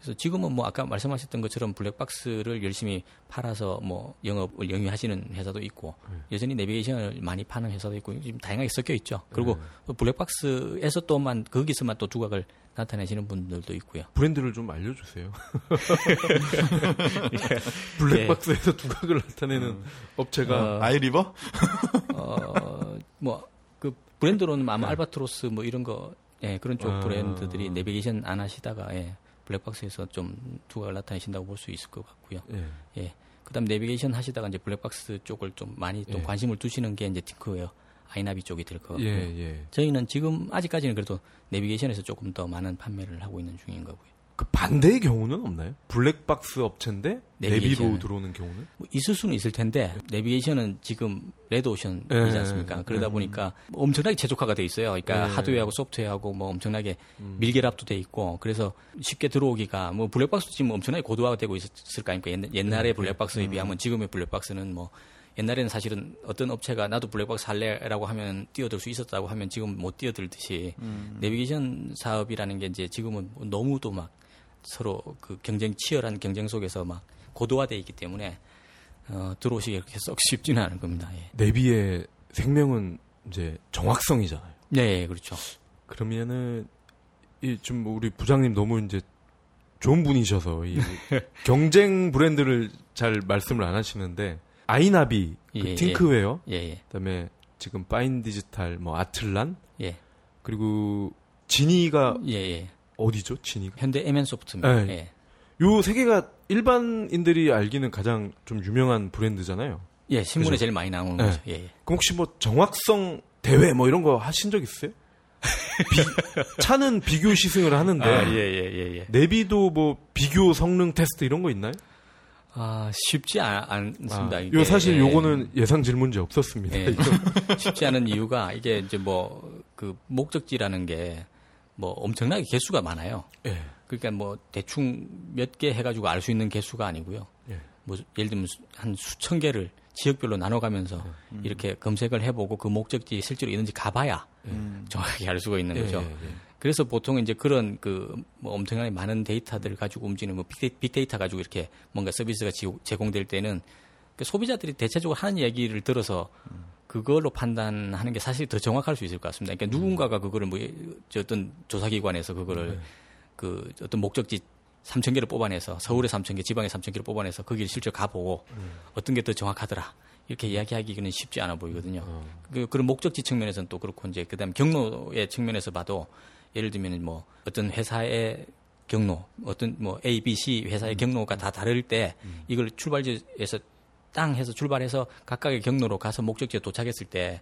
그래서 지금은 뭐 아까 말씀하셨던 것처럼 블랙박스를 열심히 팔아서 뭐 영업을 영위하시는 회사도 있고 음. 여전히 내비게이션을 많이 파는 회사도 있고 지금 다양하게 섞여 있죠. 그리고 음. 블랙박스에서 또만 거기서만 또 두각을 나타내시는 분들도 있고요. 브랜드를 좀 알려주세요. <laughs> 블랙박스에서 예. 두각을 나타내는 음. 업체가 어, 아이리버? 어, 뭐그 브랜드로는 아마 네. 알바트로스 뭐 이런 거 예, 그런 쪽 아. 브랜드들이 내비게이션 안 하시다가 예, 블랙박스에서 좀 두각을 나타내신다고 볼 수 있을 것 같고요. 예. 예. 그다음 내비게이션 하시다가 이제 블랙박스 쪽을 좀 많이 또 예. 관심을 두시는 게 이제 팅크웨어 아이나비 쪽이 될 것 같고요. 예, 예. 저희는 지금 아직까지는 그래도 내비게이션에서 조금 더 많은 판매를 하고 있는 중인 거고요. 그 반대의 경우는 없나요? 블랙박스 업체인데 내비로 들어오는 경우는? 뭐 있을 수는 있을 텐데 내비게이션은 지금 레드오션이지 네. 않습니까? 네. 그러다 보니까 엄청나게 최적화가 돼 있어요. 그러니까 네. 하드웨어하고 소프트웨어하고 뭐 엄청나게 음. 밀결합도 돼 있고 그래서 쉽게 들어오기가 뭐 블랙박스 지금 엄청나게 고도화가 되고 있을 거 아닙니까? 옛날의 네. 블랙박스에 음. 비하면 지금의 블랙박스는 뭐 옛날에는 사실은 어떤 업체가 나도 블랙박스 할래라고 하면 뛰어들 수 있었다고 하면 지금 못 뛰어들듯이 음. 내비게이션 사업이라는 게 이제 지금은 너무도 막 서로 그 경쟁 치열한 경쟁 속에서 막 고도화돼 있기 때문에 어, 들어오시기 그렇게 썩 쉽지는 않을 겁니다. 예. 내비의 생명은 이제 정확성이잖아요. 네, 그렇죠. 그러면은 이좀 우리 부장님 너무 이제 좋은 분이셔서 이 <laughs> 경쟁 브랜드를 잘 말씀을 안 하시는데 아이나비, 그 예, 예, 팅크웨어, 예, 예. 그다음에 지금 파인 디지털, 뭐 아틀란, 예. 그리고 지니가 예, 예. 어디죠, 지니가? 현대 MN소프트입니다. 네. 예. 요세 개가 일반인들이 알기는 가장 좀 유명한 브랜드잖아요. 예, 신문에 그죠? 제일 많이 나오는 네. 거죠. 예, 예. 그럼 혹시 뭐 정확성 대회 뭐 이런 거 하신 적 있어요? 비, <laughs> 차는 비교 시승을 하는데 아, 예, 예, 예, 예. 내비도 뭐 비교 성능 테스트 이런 거 있나요? 아 쉽지 않, 습니다 아, 요 사실 요거는 예상 질문지 없었습니다. 예, <laughs> 쉽지 않은 이유가 이게 이제 뭐 그 목적지라는 게 뭐 엄청나게 개수가 많아요. 예. 그러니까 뭐 대충 몇 개 해가지고 알 수 있는 개수가 아니고요. 예. 뭐 예를 들면 한 수천 개를 지역별로 나눠가면서 예. 음. 이렇게 검색을 해보고 그 목적지 실제로 있는지 가봐야 음. 정확하게 알 수가 있는 예, 거죠. 예, 그래서 보통 이제 그런 그 뭐 엄청나게 많은 데이터들을 가지고 움직이는 뭐 빅데이터 가지고 이렇게 뭔가 서비스가 제공될 때는 그 소비자들이 대체적으로 하는 얘기를 들어서 음. 그걸로 판단하는 게 사실 더 정확할 수 있을 것 같습니다. 그러니까 누군가가 그거를 뭐 어떤 조사기관에서 그거를 네. 그 어떤 목적지 3천 개를 뽑아내서 서울에 3천 개, 지방에 3천 개를 뽑아내서 거기를 실제 가보고 음. 어떤 게 더 정확하더라 이렇게 이야기하기는 쉽지 않아 보이거든요. 음. 그, 그런 목적지 측면에서는 또 그렇고 이제 그다음 경로의 측면에서 봐도 예를 들면 뭐 어떤 회사의 경로, 어떤 뭐 A, B, C 회사의 음. 경로가 다 다를 때 음. 이걸 출발지에서 땅 해서 출발해서 각각의 경로로 가서 목적지에 도착했을 때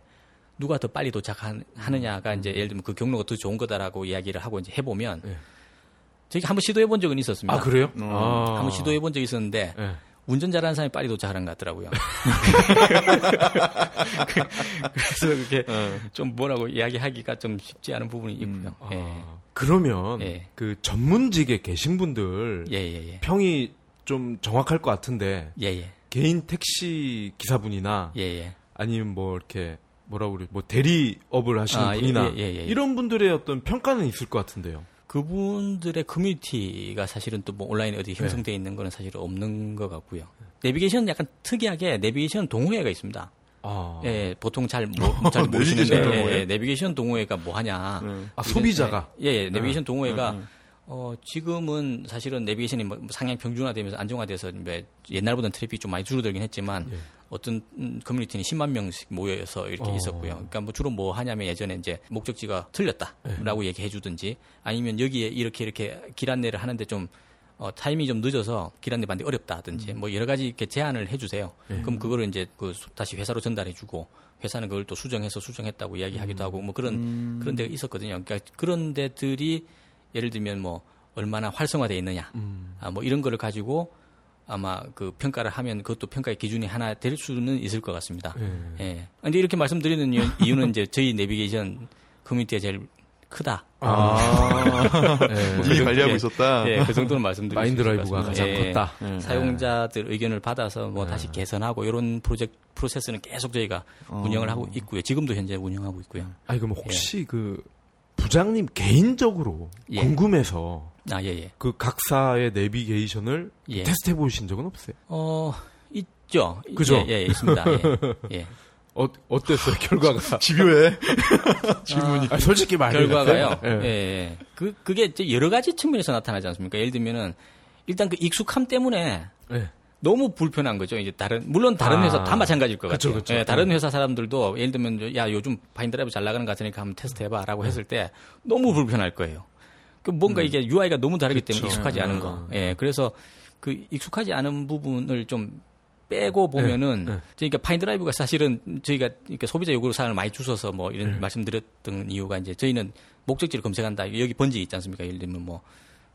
누가 더 빨리 도착하느냐가 이제 예를 들면 그 경로가 더 좋은 거다라고 이야기를 하고 이제 해보면 네. 저희 한번 시도해 본 적은 있었습니다. 아 그래요? 음, 아. 한번 시도해 본 적이 있었는데 네. 운전 잘하는 사람이 빨리 도착하는 것 같더라고요. <laughs> 그래서 그렇게 어. 좀 뭐라고 이야기하기가 좀 쉽지 않은 부분이 있고요. 음. 예. 그러면 예. 그 전문직에 계신 분들 예, 예, 예. 평이 좀 정확할 것 같은데 예, 개인 택시 기사분이나. 아니면 뭐 이렇게 뭐라고 그래 뭐 대리업을 하시는 아, 예, 분이나 이런 분들의 어떤 평가는 있을 것 같은데요. 그분들의 커뮤니티가 사실은 또 뭐 온라인에 어디 형성되어 있는 거는 사실 없는 것 같고요. 내비게이션은 약간 특이하게 내비게이션 동호회가 있습니다. 아. 예, 보통 잘, 뭐, <laughs> 잘 모르시는데, 예, 내비게이션 동호회가 뭐 하냐. 음. 아, 소비자가? 예, 예, 내비게이션 음. 동호회가 음. 어, 지금은 사실은 내비게이션이 뭐 상향 평준화되면서 안정화돼서 옛날보다는 트래픽이 좀 많이 줄어들긴 했지만 예. 어떤 음, 커뮤니티는 10만 명씩 모여서 이렇게 어. 있었고요. 그러니까 뭐 주로 뭐 하냐면 예전에 이제 목적지가 틀렸다라고 예. 얘기해 주든지 아니면 여기에 이렇게 이렇게 길 안내를 하는데 좀 어, 타이밍이 좀 늦어서 길 안내 받는 어렵다든지 음. 뭐 여러 가지 이렇게 제안을 해주세요. 예. 그럼 그거를 이제 그 다시 회사로 전달해주고 회사는 그걸 또 수정해서 수정했다고 이야기하기도 음. 하고 뭐 그런 음. 그런 데가 있었거든요. 그러니까 그런 데들이 예를 들면 뭐 얼마나 활성화되어 있느냐, 음. 아, 뭐 이런 거를 가지고 아마 그 평가를 하면 그것도 평가의 기준이 하나 될 수는 있을 것 같습니다. 예. 예. 근데 이렇게 말씀드리는 <laughs> 이유는 이제 저희 내비게이션 커뮤니티가 제일 크다. 아, 네. 이 관리하고 있었다. 예, 그 정도는 말씀드리고 마인드 라이브가 가장 예, 컸다. 예. 사용자들 의견을 받아서 뭐 예. 다시 개선하고 이런 프로젝트 프로세스는 계속 저희가 어. 운영을 하고 있고요. 지금도 현재 운영하고 있고요. 아니 그럼 혹시 그 부장님 개인적으로 예. 궁금해서 아, 예, 예. 그 각사의 내비게이션을 예. 테스트 해보신 적은 없어요? 어, 있죠. 그죠? 예, 예, 있습니다. 예. <laughs> 예. 어, 어땠어요, 결과가? <laughs> 집요해. <laughs> 질문이. 아, 솔직히 말해요. 결과가요. 예. 예. 예. 그, 그게 이제 여러 가지 측면에서 나타나지 않습니까? 예를 들면은, 일단 그 익숙함 때문에 예. 너무 불편한 거죠. 이제 다른 물론 다른 아. 회사 다 마찬가지일 것 그쵸, 같아요. 그쵸. 예, 다른 회사 사람들도 예를 들면 야 요즘 파인드라이브 잘 나가는 것 같으니까 한번 테스트 해봐라고 했을 때 너무 불편할 거예요. 그 뭔가 이게 UI가 너무 다르기 때문에 그쵸. 익숙하지 않은 거. 예, 그래서 그 익숙하지 않은 부분을 좀 빼고 보면은 네, 네. 그러니까 파인드라이브가 사실은 저희가 이렇게 소비자 요구 사항을 많이 주셔서 뭐 이런 네. 말씀드렸던 이유가 이제 저희는 목적지를 검색한다. 여기 번지 있지 않습니까? 예를 들면 뭐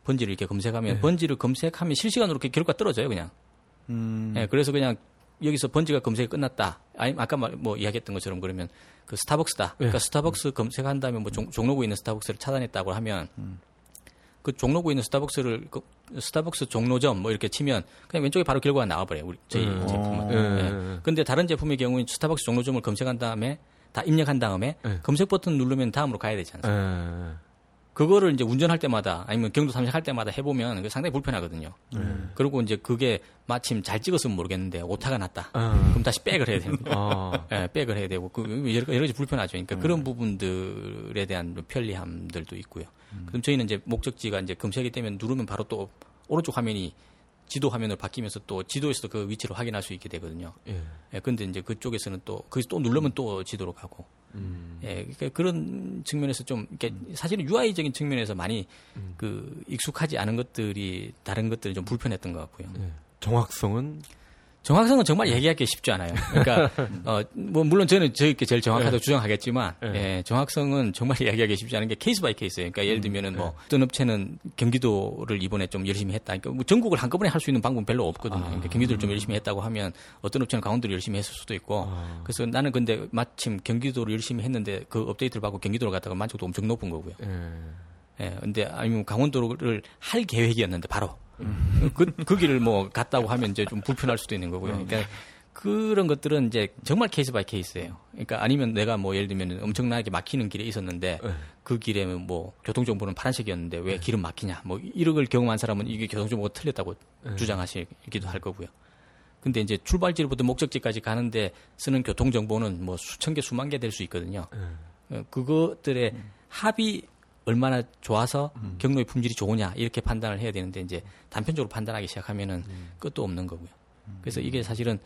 번지를 이렇게 검색하면 네. 번지를 검색하면 실시간으로 이렇게 결과 떨어져요, 그냥. 음. 예, 그래서 그냥 여기서 번지가 검색이 끝났다. 아니 아까 말, 뭐 이야기했던 것처럼 그러면 그 스타벅스다. 그러니까 스타벅스 검색한 다음에 뭐 종, 종로구에 있는 스타벅스를 찾는다고 하면 그 종로구에 있는 스타벅스를 그 스타벅스 종로점 뭐 이렇게 치면 그냥 왼쪽에 바로 결과가 나와버려요. 우리 저희 음. 제품은. 예, 예. 예, 예. 근데 다른 제품의 경우는 스타벅스 종로점을 검색한 다음에 다 입력한 다음에 예. 검색 버튼 누르면 다음으로 가야 되지 않습니까? 예. 그거를 이제 운전할 때마다 아니면 경도 탐색할 때마다 해보면 그게 상당히 불편하거든요. 그리고 이제 그게 마침 잘 찍었으면 모르겠는데 오타가 났다. 아. 그럼 다시 백을 해야 됩니다. 아. <laughs> 예, 백을 해야 되고 그 여러, 가지 불편하죠. 그러니까 그런 부분들에 대한 편리함들도 있고요. 그럼 저희는 이제 목적지가 이제 검색이 되면 누르면 바로 또 오른쪽 화면이 지도 화면으로 바뀌면서 또 지도에서도 그 위치를 확인할 수 있게 되거든요. 예. 예, 근데 이제 그쪽에서는 또, 거기서 또 누르면 또 지도로 가고. 음. 예, 그러니까 그런 측면에서 좀, 이렇게 사실은 UI적인 측면에서 많이 음. 그 익숙하지 않은 것들이 다른 것들이 좀 불편했던 것 같고요. 예. 정확성은 정확성은 정말 얘기하기 쉽지 않아요. 그러니까 <laughs> 어, 뭐 물론 저는 저희께 제일 정확하다고 주장하겠지만 네. 예, 정확성은 정말 <laughs> 이야기하기 쉽지 않은 게 case by case예요. 그러니까 예를 들면은 뭐 어떤 업체는 경기도를 이번에 좀 열심히 했다. 그러니까 뭐 전국을 한꺼번에 할 수 있는 방법은 별로 없거든요. 그러니까 경기도를 좀 열심히 했다고 하면 어떤 업체는 강원도를 열심히 했을 수도 있고 그래서 나는 근데 마침 경기도를 열심히 했는데 그 업데이트를 받고 경기도로 갔다가 만족도 엄청 높은 거고요. 예. 예, 근데 아니면 강원도를 할 계획이었는데 바로 그, 그 길을 뭐 갔다고 하면 이제 좀 불편할 수도 있는 거고요. 그러니까 그런 것들은 이제 정말 case by case예요. 그러니까 아니면 내가 뭐 예를 들면 엄청나게 막히는 길에 있었는데 네. 그 길에 뭐 교통 정보는 파란색이었는데 왜 길은 막히냐 뭐 이런 걸 경험한 사람은 이게 교통 정보가 틀렸다고 주장하시기도 할 거고요. 근데 이제 출발지부터 목적지까지 가는데 쓰는 교통 정보는 뭐 수천 개, 수만 개 될 수 있거든요. 어, 그것들의 합이 얼마나 좋아서 경로의 품질이 좋으냐 이렇게 판단을 해야 되는데 이제 단편적으로 판단하기 시작하면은 끝도 없는 거고요. 그래서 이게 사실은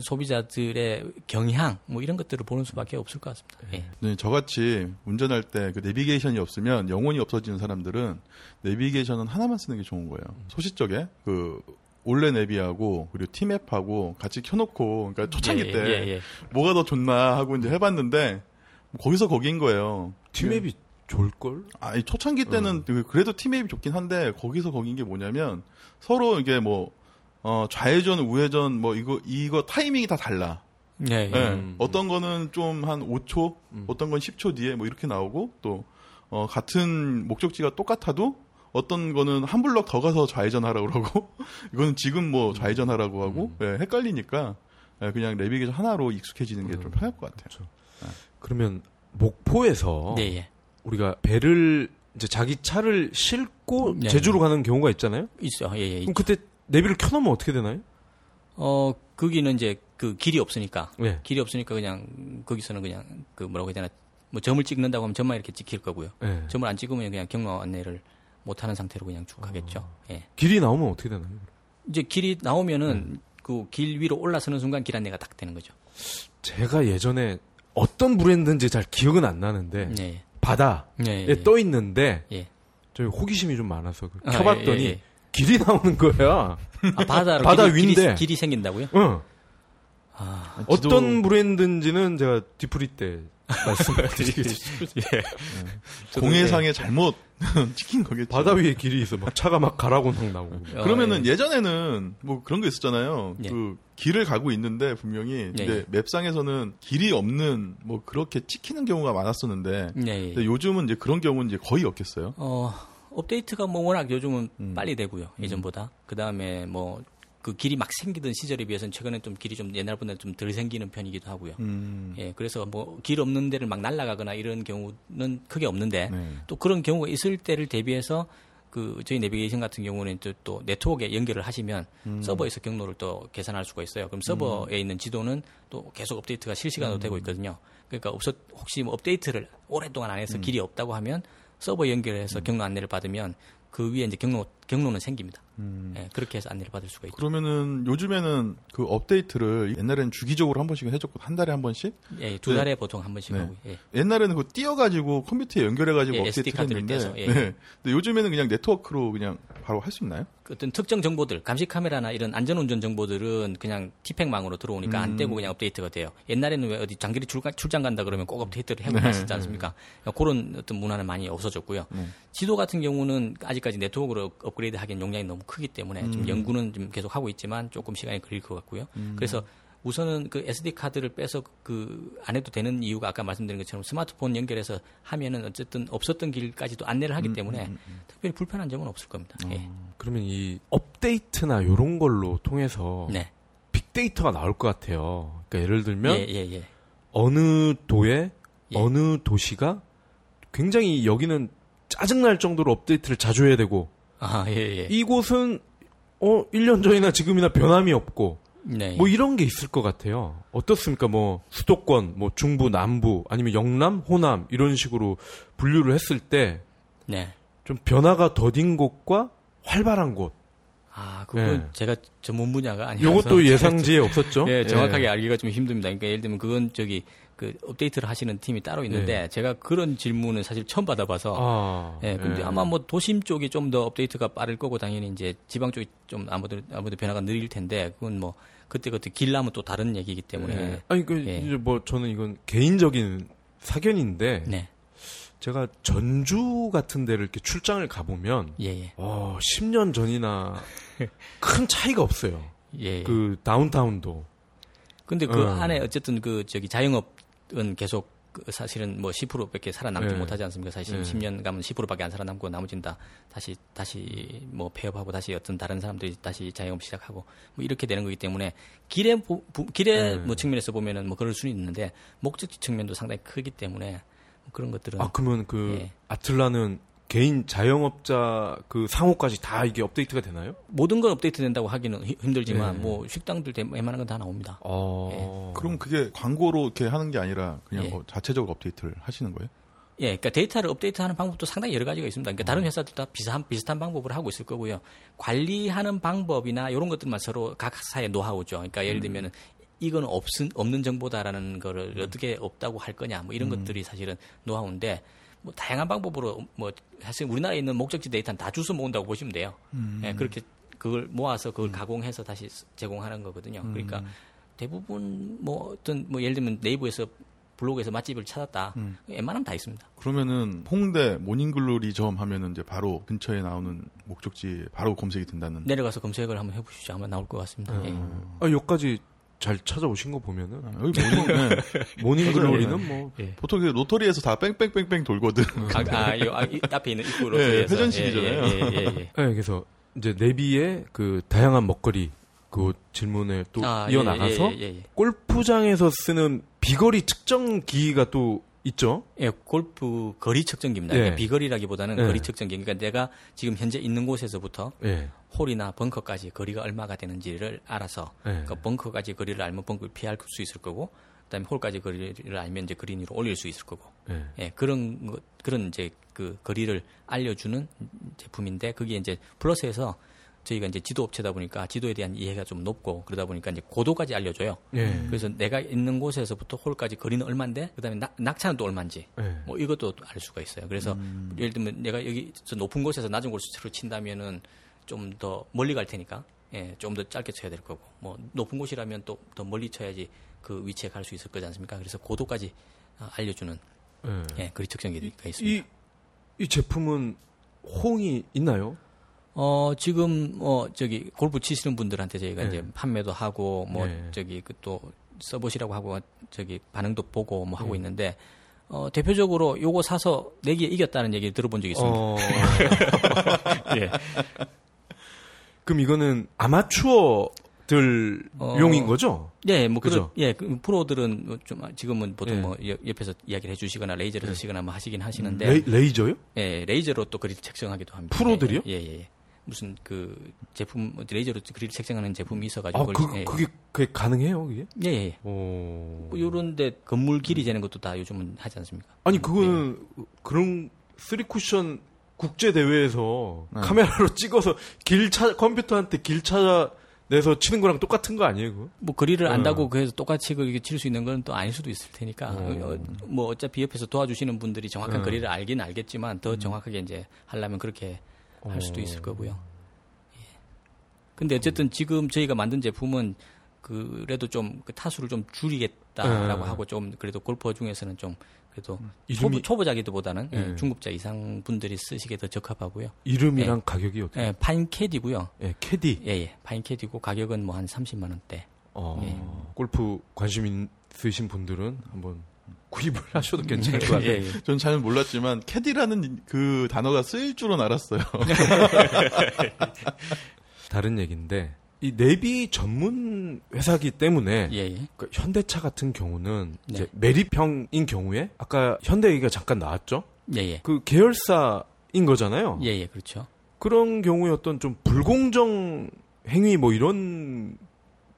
소비자들의 경향 뭐 이런 것들을 보는 수밖에 없을 것 같습니다. 예. 네, 저같이 운전할 때 그 내비게이션이 없으면 영혼이 없어지는 사람들은 내비게이션은 하나만 쓰는 게 좋은 거예요. 소시적에 그 올레 내비하고 그리고 티맵하고 같이 켜놓고 그러니까 초창기 예, 때 예, 예. 뭐가 더 좋나 하고 이제 해봤는데 거기서 거기인 거예요. 티맵이 좋을걸? 아, 이 초창기 때는 그- 그래도 티맵이 좋긴 한데 거기서 거긴 게 뭐냐면 서로 이게 뭐 어, 좌회전, 우회전 뭐 이거 이거 타이밍이 다 달라. 예, 예. 예. 음. 어떤 거는 좀 한 5초, 어떤 건 10초 뒤에 뭐 이렇게 나오고 또 어, 같은 목적지가 똑같아도 어떤 거는 한 블럭 더 가서 좌회전하라고 그러고 <laughs> 이거는 지금 뭐 좌회전하라고 하고 예, 헷갈리니까 예, 그냥 내비게이션 하나로 익숙해지는 게좀 편할 것 같아요. 그러면 목포에서 네, 예. 우리가 배를 이제 자기 차를 싣고 네. 제주로 가는 경우가 있잖아요. 있어. 예, 예. 그럼 그때 내비를 켜놓으면 어떻게 되나요? 어, 거기는 이제 그 길이 없으니까. 네. 길이 없으니까 그냥 거기서는 그냥 그 뭐라고 해야 되나 뭐 점을 찍는다고 하면 점만 이렇게 찍힐 거고요. 네. 점을 안 찍으면 그냥 경로 안내를 못 하는 상태로 그냥 쭉 가겠죠. 예. 길이 나오면 어떻게 되나요? 이제 길이 나오면은 그길 위로 올라서는 순간 길 안내가 딱 되는 거죠. 제가 예전에 어떤 브랜드인지 잘 기억은 안 나는데 네. 바다에 예. 예. 떠 있는데 예. 저 호기심이 좀 많아서 그 아, 켜봤더니 예, 예, 길이 나오는 거야. 아, 바다로 <laughs> 바다 길이, 위인데. 길이, 길이 생긴다고요? 응. 아, 어떤 브랜드인지는 제가 뒤풀이 때 말씀드리겠습니다. 저도, 공해상에 잘못 <laughs> 찍힌 거겠죠. 바다 위에 길이 있어. 막 차가 막 가라곤 나오고. 어, 그러면은 예. 예전에는 뭐 그런 거 있었잖아요. 예. 그 길을 가고 있는데 분명히 예, 이제 맵상에서는 길이 없는 뭐 그렇게 찍히는 경우가 많았었는데 예, 예. 근데 요즘은 이제 그런 경우는 이제 거의 없겠어요. 어, 업데이트가 뭐 워낙 요즘은 음. 빨리 되고요. 예전보다. 그 다음에 뭐 그 길이 막 생기던 시절에 비해서는 최근에 좀 길이 좀 옛날보다 좀 덜 생기는 편이기도 하고요. 음. 예, 그래서 뭐 길 없는 데를 막 날아가거나 이런 경우는 크게 없는데 네. 또 그런 경우가 있을 때를 대비해서 그 저희 내비게이션 같은 경우는 또, 또 네트워크에 연결을 하시면 음. 서버에서 경로를 또 계산할 수가 있어요. 그럼 서버에 음. 있는 지도는 또 계속 업데이트가 실시간으로 음. 되고 있거든요. 그러니까 없었 혹시 뭐 업데이트를 오랫동안 안 해서 음. 길이 없다고 하면 서버 연결해서 음. 경로 안내를 받으면 그 위에 이제 경로 경로는 생깁니다. 음. 네, 그렇게 해서 안내를 받을 수가 있죠. 그러면은 요즘에는 그 업데이트를 옛날에는 주기적으로 한 번씩 해줬고 한 달에 한 번씩? 예, 두 달에 네. 보통 한 번씩 네. 하고. 예. 옛날에는 그 떼어가지고 컴퓨터에 연결해가지고 예, 업데이트 했는데, 떼서, 예. 네. 근데 요즘에는 그냥 네트워크로 그냥 바로 할 수 있나요? 어떤 특정 정보들, 감시 카메라나 이런 안전운전 정보들은 그냥 TPEG망으로 들어오니까 음. 안 떼고 그냥 업데이트가 돼요. 옛날에는 왜 어디 장거리 출장 간다 그러면 꼭 업데이트를 하고 하시지 네. 않습니까? 그런 어떤 문화는 많이 없어졌고요. 네. 지도 같은 경우는 아직까지 네트워크로 업그레이드 하기엔 용량이 너무 크기 때문에 음. 좀 연구는 좀 계속 하고 있지만 조금 시간이 걸릴 것 같고요. 음. 그래서 우선은 그 SD 카드를 빼서 그 안 해도 되는 이유가 아까 말씀드린 것처럼 스마트폰 연결해서 하면은 어쨌든 없었던 길까지도 안내를 하기 음, 때문에 음, 음, 특별히 불편한 점은 없을 겁니다. 어, 예. 그러면 이 업데이트나 이런 걸로 통해서 네. 빅데이터가 나올 것 같아요. 그러니까 예를 들면 예, 예, 예. 어느 도에 예. 어느 도시가 굉장히 여기는 짜증날 정도로 업데이트를 자주 해야 되고 아, 예, 예. 이곳은 어 1년 전이나 지금이나 변함이 없고 네. 뭐 이런 게 있을 것 같아요. 어떻습니까? 뭐 수도권, 뭐 중부, 남부, 아니면 영남, 호남 이런 식으로 분류를 했을 때, 네. 좀 변화가 더딘 곳과 활발한 곳. 아, 그건 네. 제가 전문 분야가 아니라서. 이것도 예상지에 없었죠? 네, 정확하게 네. 알기가 좀 힘듭니다. 그러니까 예를 들면 그건 저기 그 업데이트를 하시는 팀이 따로 있는데 네. 제가 그런 질문은 사실 처음 받아봐서 아, 예 근데 네. 아마 뭐 도심 쪽이 좀 더 업데이트가 빠를 거고 당연히 이제 지방 쪽이 좀 아무래도 아무래도 변화가 느릴 텐데 그건 뭐 그때 그때 길라면 또 다른 얘기이기 때문에 네. 아니 그 예. 이제 뭐 저는 이건 개인적인 사견인데 네. 제가 전주 같은 데를 이렇게 출장을 가보면 예, 예. 어, 10년 전이나 큰 차이가 없어요. 예, 예. 그 다운타운도. 근데 그 어. 안에 어쨌든 그 저기 자영업 은 계속 그 사실은 뭐 10%밖에 살아남지 네. 못하지 않습니까? 사실 네. 10년 가면 10%밖에 안 살아남고 나머지는 다 다시 다시 뭐 폐업하고 다시 어떤 다른 사람들이 다시 자영업 시작하고 뭐 이렇게 되는 거기 때문에 길의 길의 네. 뭐 측면에서 보면은 뭐 그럴 수는 있는데 목적지 측면도 상당히 크기 때문에 뭐 그런 것들은 아 그러면 그 예. 아틀라는 개인 자영업자 그 상호까지 다 이게 업데이트가 되나요? 모든 건 업데이트 된다고 하기는 힘들지만 네. 뭐 식당들 웬만한 건 다 나옵니다. 어... 예. 그럼 그게 광고로 이렇게 하는 게 아니라 그냥 예. 뭐 자체적으로 업데이트를 하시는 거예요? 예, 그러니까 데이터를 업데이트하는 방법도 상당히 여러 가지가 있습니다. 그러니까 다른 어. 회사들 다 비슷한 비슷한 방법을 하고 있을 거고요. 관리하는 방법이나 이런 것들만 서로 각 사의 노하우죠. 그러니까 예를 음. 들면은 이건 없은 없는 정보다라는 거를 음. 어떻게 없다고 할 거냐, 뭐 이런 음. 것들이 사실은 노하우인데 뭐 다양한 방법으로 뭐 사실 우리나라에 있는 목적지 데이터는 다 주워 모은다고 보시면 돼요. 음. 예, 그렇게 그걸 모아서 그걸 음. 가공해서 다시 제공하는 거거든요. 음. 그러니까 대부분 뭐 어떤 뭐 예를 들면 네이버에서 블로그에서 맛집을 찾았다. 음. 웬만하면 다 있습니다. 그러면은 홍대 모닝글로리 점 하면은 이제 바로 근처에 나오는 목적지 바로 검색이 된다는. 내려가서 검색을 한번 해보시죠. 아마 나올 것 같습니다. 음. 예. 아, 여기까지 잘 찾아오신 거 보면은 아, 여기 모닝 <laughs> 네. 모닝글로리는 뭐 예. 보통 로터리에서 다 뺑뺑뺑뺑 돌거든. 아, 아, 이, 아, 이 앞에 있는 입구로 네, 회전식이잖아요. 예, 예, 예, 예, 네, 그래서 이제 네비의 그 다양한 먹거리 그 질문에 또 아, 이어나가서 골프장에서 쓰는 비거리 측정 기기가 또 있죠? 예, 골프 거리 측정기입니다. 예. 비거리라기보다는 예. 거리 측정기. 그러니까 내가 지금 현재 있는 곳에서부터 예. 홀이나 벙커까지 거리가 얼마가 되는지를 알아서 네. 그 벙커까지 거리를 알면 벙커를 피할 수 있을 거고 그다음에 홀까지 거리를 알면 이제 그린 위로 올릴 수 있을 거고 네. 예, 그런 거, 그런 이제 그 거리를 알려 주는 제품인데 그게 이제 플러스해서 저희가 이제 지도 업체다 보니까 지도에 대한 이해가 좀 높고 그러다 보니까 이제 고도까지 알려줘요. 네. 그래서 내가 있는 곳에서부터 홀까지 거리는 얼마인데 그다음에 낙, 낙차는 또 얼마인지 네. 뭐 이것도 알 수가 있어요. 그래서 음. 예를 들면 내가 여기 높은 곳에서 낮은 곳으로 친다면은 좀 더 멀리 갈 테니까 예, 좀 더 짧게 쳐야 될 거고 뭐 높은 곳이라면 또 더 멀리 쳐야지 그 위치에 갈 수 있을 거지 않습니까? 그래서 고도까지 어, 알려주는 네. 예, 거리 측정기가 있습니다. 이, 이 제품은 호응이 있나요? 어, 지금, 뭐, 저기, 골프 치시는 분들한테 저희가 네. 이제 판매도 하고, 뭐, 네. 저기, 그 또, 써보시라고 하고, 저기, 반응도 보고, 뭐, 하고 네. 있는데, 어, 대표적으로 요거 사서 내기에 이겼다는 얘기 들어본 적이 있습니다. 어... <laughs> 예. 그럼 이거는 아마추어 용인 거죠? 예, 뭐 그죠? 예, 그 프로들은 좀 지금은 보통 예. 뭐 옆에서 이야기를 해주시거나 레이저를 예. 쓰시거나 뭐 하시긴 하시는데 레 이, 저요 예, 레이저로 또 그릴 책정하기도 합니다. 프로들이요? 예, 예. 예. 무슨 그 제품 레이저로 그릴 책정하는 제품이 있어가지고 아, 그, 예. 그게 그게 가능해요, 그게? 예. 예. 오. 뭐 요런데 건물 길이 재는 것도 다 요즘은 하지 않습니까? 아니 그거는 예. 그런 쓰리 쿠션 국제 대회에서 네. 카메라로 <laughs> 찍어서 길 찾 컴퓨터한테 길 찾아 내서 치는 거랑 똑같은 거 아니에요? 그거? 뭐 거리를 안다고 어. 그래서 똑같이 그렇게 칠 수 있는 건 또 아닐 수도 있을 테니까 어. 뭐 어차피 옆에서 도와주시는 분들이 정확한 어. 거리를 알긴 알겠지만 더 음. 정확하게 이제 하려면 그렇게 할 수도 있을 거고요. 예. 근데 어쨌든 지금 저희가 만든 제품은 그래도 좀 그 타수를 좀 줄이겠다라고 네. 하고 좀 그래도 골퍼 중에서는 좀 그래도 음. 이름이... 초보, 자기도보다는 네. 예, 중급자 이상 분들이 쓰시기에 더 적합하고요. 이름이랑 예. 가격이 어떻게? 예, Fine Caddie고요. 예, 캐디. 예, 예. Fine Caddie고 가격은 뭐 한 30만 원대. 어, 예. 골프 관심 있으신 분들은 한번 구입을 <laughs> 하셔도 괜찮을 것 같아요. 예, 예. 전잘 몰랐지만 캐디라는 그 단어가 쓰일 줄은 알았어요. <laughs> 다른 얘기인데 이 내비 전문 회사기 때문에 예, 예. 그러니까 현대차 같은 경우는 네. 이제 매립형인 경우에 아까 현대 얘기가 잠깐 나왔죠. 예, 예. 그 계열사인 거잖아요. 예, 예, 그렇죠. 그런 경우에 어떤 좀 불공정 행위 뭐 이런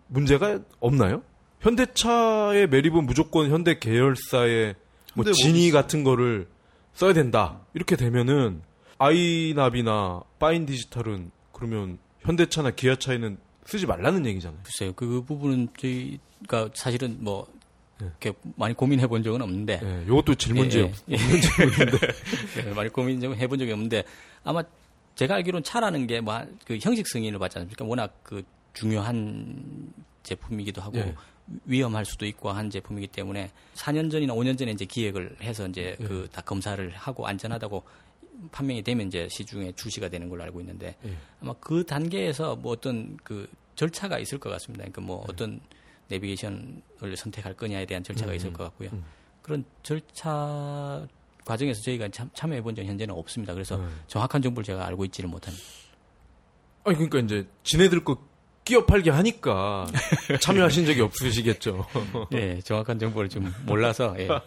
문제가 없나요? 현대차의 매립은 무조건 현대 계열사의 뭐 진위 같은 거를 써야 된다. 이렇게 되면은 아이나비나 파인 디지털은 그러면 현대차나 기아차에는 쓰지 말라는 얘기잖아요. 글쎄요. 그 부분은 저희가 사실은 뭐 네. 이렇게 많이 고민해 본 적은 없는데. 네, 이것도 질문지 예, 예. 없는 질문인데. 네, <laughs> 많이 고민 좀 해본 적이 없는데 아마 제가 알기로는 차라는 게 뭐 그 형식 승인을 받지 않습니까? 워낙 그 중요한 제품이기도 하고 예. 위험할 수도 있고 한 제품이기 때문에 4년 전이나 5년 전에 이제 기획을 해서 이제 예. 그다 검사를 하고 안전하다고 판명이 되면 이제 시중에 출시가 되는 걸로 알고 있는데 예. 아마 그 단계에서 뭐 어떤 그 절차가 있을 것 같습니다. 그러니까 뭐 예. 어떤 내비게이션을 선택할 거냐에 대한 절차가 음, 있을 것 같고요. 음. 그런 절차 과정에서 저희가 참, 참여해 본 적은 현재는 없습니다. 그래서 음. 정확한 정보를 제가 알고 있지를 못합니다. 아니 그러니까 이제 지네들 거 끼어 팔게 하니까 <laughs> 참여하신 적이 없으시겠죠. 예, 정확한 정보를 좀 몰라서. 예. <laughs> 예.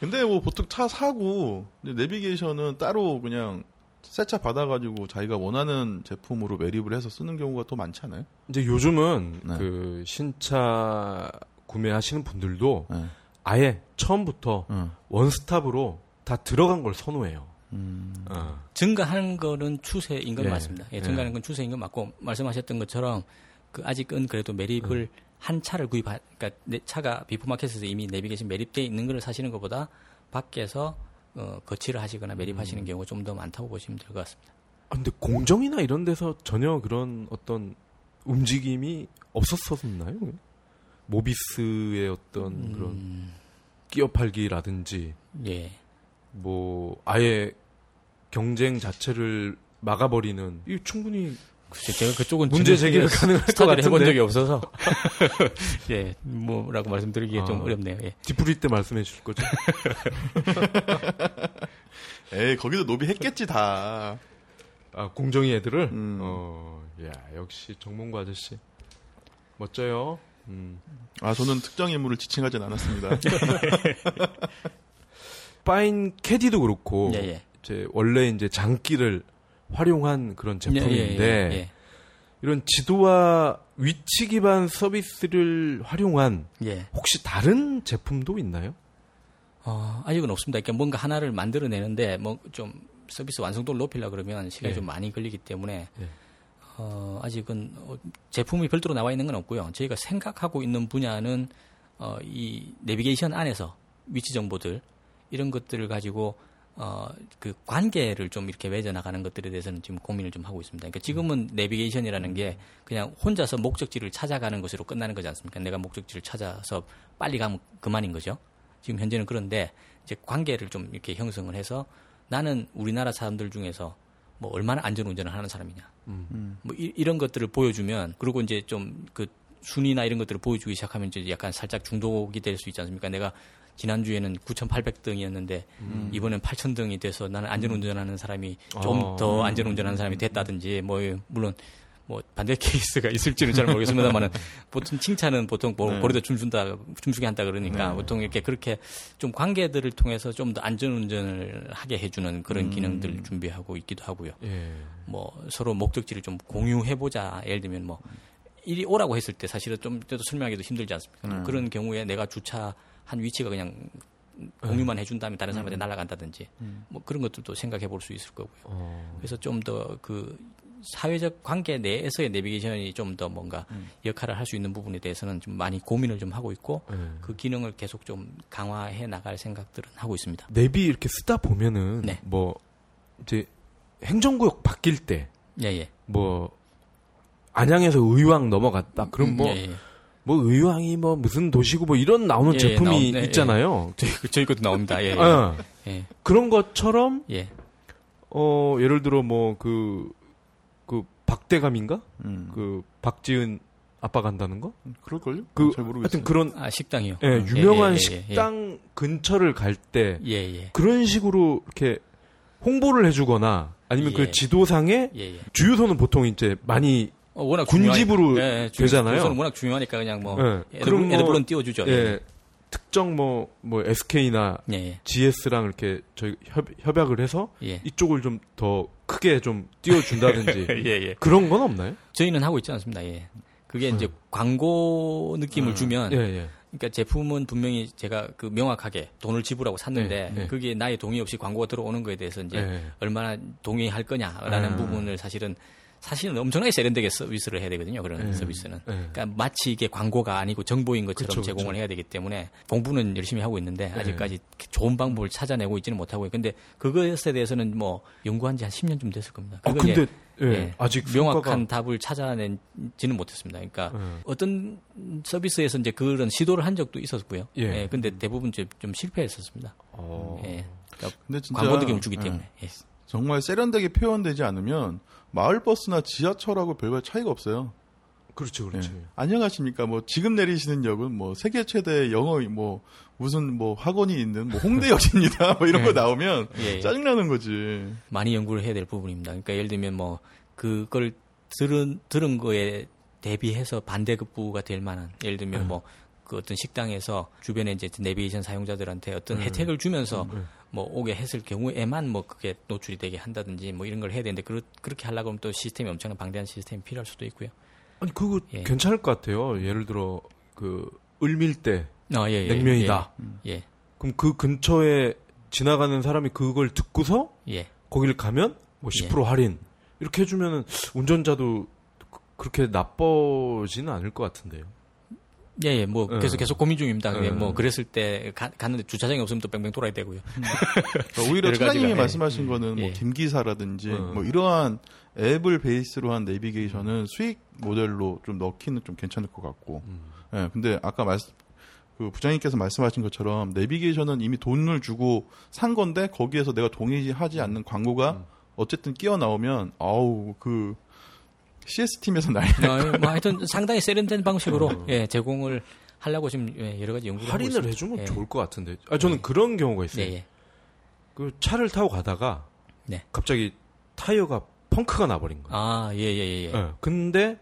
근데 뭐 보통 차 사고 내비게이션은 따로 그냥 새 차 받아가지고 자기가 원하는 제품으로 매립을 해서 쓰는 경우가 또 많지 않아요? 이제 요즘은 네. 그 신차 구매하시는 분들도 네. 아예 처음부터 네. 원스톱으로 다 들어간 걸 선호해요. 음. 어. 증가하는 거는 추세인 건 예. 맞습니다. 예, 증가하는 건 추세인 건 맞고 말씀하셨던 것처럼 그 아직은 그래도 매립을 음. 한 차를 구입하, 그러니까 내 차가 비프마켓에서 이미 내비게이션 매립돼 있는 걸 사시는 것보다 밖에서 어, 거치를 하시거나 매립하시는 음. 경우가 좀 더 많다고 보시면 될 것 같습니다. 아, 근데 공정이나 이런 데서 전혀 그런 어떤 움직임이 없었었나요? 모비스의 어떤 음... 그런 끼어 팔기라든지, 예. 뭐 아예 경쟁 자체를 막아버리는 이 충분히 글쎄, 제가 그쪽은 문제 제기를 가능할 것 같은데 해본 적이 없어서 <laughs> 예 뭐라고 말씀드리기가 아, 좀 어렵네요. 예. 뒤풀이 때 말씀해 주실 거죠? <laughs> 에이 거기도 로비 했겠지 다. 아 공정이 애들을. 음. 어, 야 역시 정몽구 아저씨 멋져요. 음. 아 저는 특정 인물을 지칭하진 않았습니다. <laughs> 파인 캐디도 그렇고 예, 예. 이제 원래 이제 장기를 활용한 그런 예, 예, 제품인데 예, 예, 이런 지도와 위치 기반 서비스를 활용한 혹시 다른 제품도 있나요? 어, 아직은 없습니다. 그러니까 뭔가 하나를 만들어내는데 뭐 좀 서비스 완성도를 높이려 그러면 시간이 좀 많이 걸리기 때문에 어, 아직은 어, 제품이 별도로 나와 있는 건 없고요. 저희가 생각하고 있는 분야는 어, 이 내비게이션 안에서 위치 정보들 이런 것들을 가지고 어, 그 관계를 좀 이렇게 맺어 나가는 것들에 대해서는 지금 고민을 좀 하고 있습니다. 그러니까 지금은 내비게이션이라는 게 그냥 혼자서 목적지를 찾아가는 것으로 끝나는 거지 않습니까? 내가 목적지를 찾아서 빨리 가면 그만인 거죠. 지금 현재는 그런데 이제 관계를 좀 이렇게 형성을 해서 나는 우리나라 사람들 중에서 뭐 얼마나 안전 운전을 하는 사람이냐. 음. 뭐 이, 런 것들을 보여주면 그리고 이제 좀 그 순위나 이런 것들을 보여주기 시작하면 이제 약간 살짝 중독이 될 수 있지 않습니까? 내가 지난주에는 9,800등이었는데 음. 이번엔 8,000등이 돼서 나는 안전운전하는 사람이 좀더 어. 안전운전하는 사람이 됐다든지 뭐 물론 뭐 반대 케이스가 <laughs> 있을지는 잘 모르겠습니다만은 보통 칭찬은 보통 뭐 네. 고리도 춤춘다 춤추게 한다 그러니까 네. 보통 이렇게 그렇게 좀 관계들을 통해서 좀 더 안전운전을 하게 해주는 그런 음. 기능들 준비하고 있기도 하고요. 예. 뭐 서로 목적지를 좀 공유해보자. 예를 들면 뭐 이리 오라고 했을 때 사실은 좀 때도 설명하기도 힘들지 않습니까? 네. 그런 경우에 내가 주차한 위치가 그냥 공유만 해준 다음에 다른 사람한테 날아간다든지 뭐 그런 것들도 생각해 볼 수 있을 거고요. 어. 그래서 좀 더 그 사회적 관계 내에서의 내비게이션이 좀 더 뭔가 역할을 할 수 있는 부분에 대해서는 좀 많이 고민을 좀 하고 있고 예. 그 기능을 계속 좀 강화해 나갈 생각들은 하고 있습니다. 내비 이렇게 쓰다 보면은 네. 뭐 이제 행정구역 바뀔 때 예, 예. 뭐 안양에서 의왕 넘어갔다. 그럼 뭐뭐 예, 예. 의왕이 뭐 무슨 도시고 뭐 이런 나오는 예, 예, 제품이 나온- 네, 있잖아요. 저희, 저희 것도 나옵니다. 예, 예. 어, 예. 그런 것처럼 예. 어 예를 들어 뭐 그 그 박대감인가? 음. 그 박지은 아빠 간다는 거? 그럴걸요? 그 잘 모르겠어요. 하여튼 그런 아, 식당이요. 예, 예, 유명한 예, 예, 식당 근처를 갈때 예, 예. 그런 식으로 이렇게 홍보를 해주거나 아니면 예. 그 지도상에 예, 예. 주유소는 보통 이제 많이 어, 워낙 군집으로. 예, 예, 주- 되잖아요. 주소는 워낙 중요하니까 그냥 뭐 예. 그럼 뭐- 애들은 띄워주죠. 예, 특정 뭐뭐 SK나 예, 예. GS랑 이렇게 저희 협, 협약을 해서 예. 이쪽을 좀 더 크게 좀 띄워준다든지 <laughs> 예, 예. 그런 건 없나요? 저희는 하고 있지 않습니다. 예. 그게 이제 광고 느낌을 음. 주면 예, 예. 그러니까 제품은 분명히 제가 그 명확하게 돈을 지불하고 샀는데 네, 네. 그게 나의 동의 없이 광고가 들어오는 거에 대해서 이제 예. 얼마나 동의할 거냐라는 음. 부분을 사실은 사실은 엄청나게 세련되게 서비스를 해야 되거든요. 그런 예. 서비스는. 예. 그러니까 마치 이게 광고가 아니고 정보인 것처럼 그쵸, 그쵸. 제공을 해야 되기 때문에 공부는 열심히 하고 있는데 예. 아직까지 좋은 방법을 찾아내고 있지는 못하고요. 근데 그것에 대해서는 뭐 연구한 지 한 10년쯤 됐을 겁니다. 아 근데 예, 예, 아직 명확한 성과가- 답을 찾아낸지는 못했습니다. 그러니까 예. 어떤 서비스에서 이제 그런 시도를 한 적도 있었고요. 예. 예. 근데 대부분 좀, 좀 실패했었습니다. 어. 예. 그러니까 근데 진짜 광고 느낌을 주기 예. 때문에. 예. 정말 세련되게 표현되지 않으면 마을버스나 지하철하고 별반 차이가 없어요. 그렇죠, 예. 그렇죠. 안녕하십니까. 뭐 지금 내리시는 역은 뭐 세계 최대 영어 뭐 무슨 뭐 학원이 있는 뭐 홍대역입니다. <laughs> 뭐 이런 거 나오면 예, 예. 짜증나는 거지. 많이 연구를 해야 될 부분입니다. 그러니까 예를 들면 뭐 그걸 들은 들은 거에 대비해서 반대급부가 될 만한 예를 들면 뭐그 어떤 식당에서 주변에 이제 내비게이션 사용자들한테 어떤 혜택을 주면서 뭐 오게 했을 경우에만 뭐 그게 노출이 되게 한다든지 뭐 이런 걸 해야 되는데 그렇, 그렇게 하려고 하면 또 시스템이 엄청난 방대한 시스템이 필요할 수도 있고요. 아니 그거 예. 괜찮을 것 같아요. 예를 들어 그 을밀대 어, 예, 예, 냉면이다. 예, 그럼 그 근처에 지나가는 사람이 그걸 듣고서 예. 거기를 가면 뭐 10% 할인 이렇게 해주면은 운전자도 그- 그렇게 나빠지는 않을 것 같은데요. 예, 예, 뭐 예. 계속 계속 고민 중입니다. 예. 뭐 그랬을 때 가, 갔는데 주차장이 없으면 또 뺑뺑 돌아야 되고요. 그러니까 오히려 차장님이 예. 말씀하신 거는 뭐 예. 김기사라든지 음. 뭐 이러한 앱을 베이스로 한 내비게이션은 수익 모델로 좀 넣기는 좀 괜찮을 것 같고. 음. 예, 근데 아까 말씀 그 부장님께서 말씀하신 것처럼 내비게이션은 이미 돈을 주고 산 건데 거기에서 내가 동의하지 않는 광고가 음. 어쨌든 끼어 나오면 아우 그 CS 팀에서 난리 어, 뭐 하여튼 상당히 세련된 방식으로 예, 제공을 하려고 지금 예, 여러 가지 연구를 하고 할인을 있습니다. 해주면 예. 좋을 것 같은데. 아 저는 그런 경우가 있어요. 네, 예. 그 차를 타고 가다가 네. 갑자기 타이어가 펑크가 나버린 거예요. 아, 예, 예, 예. 예. 예. 근데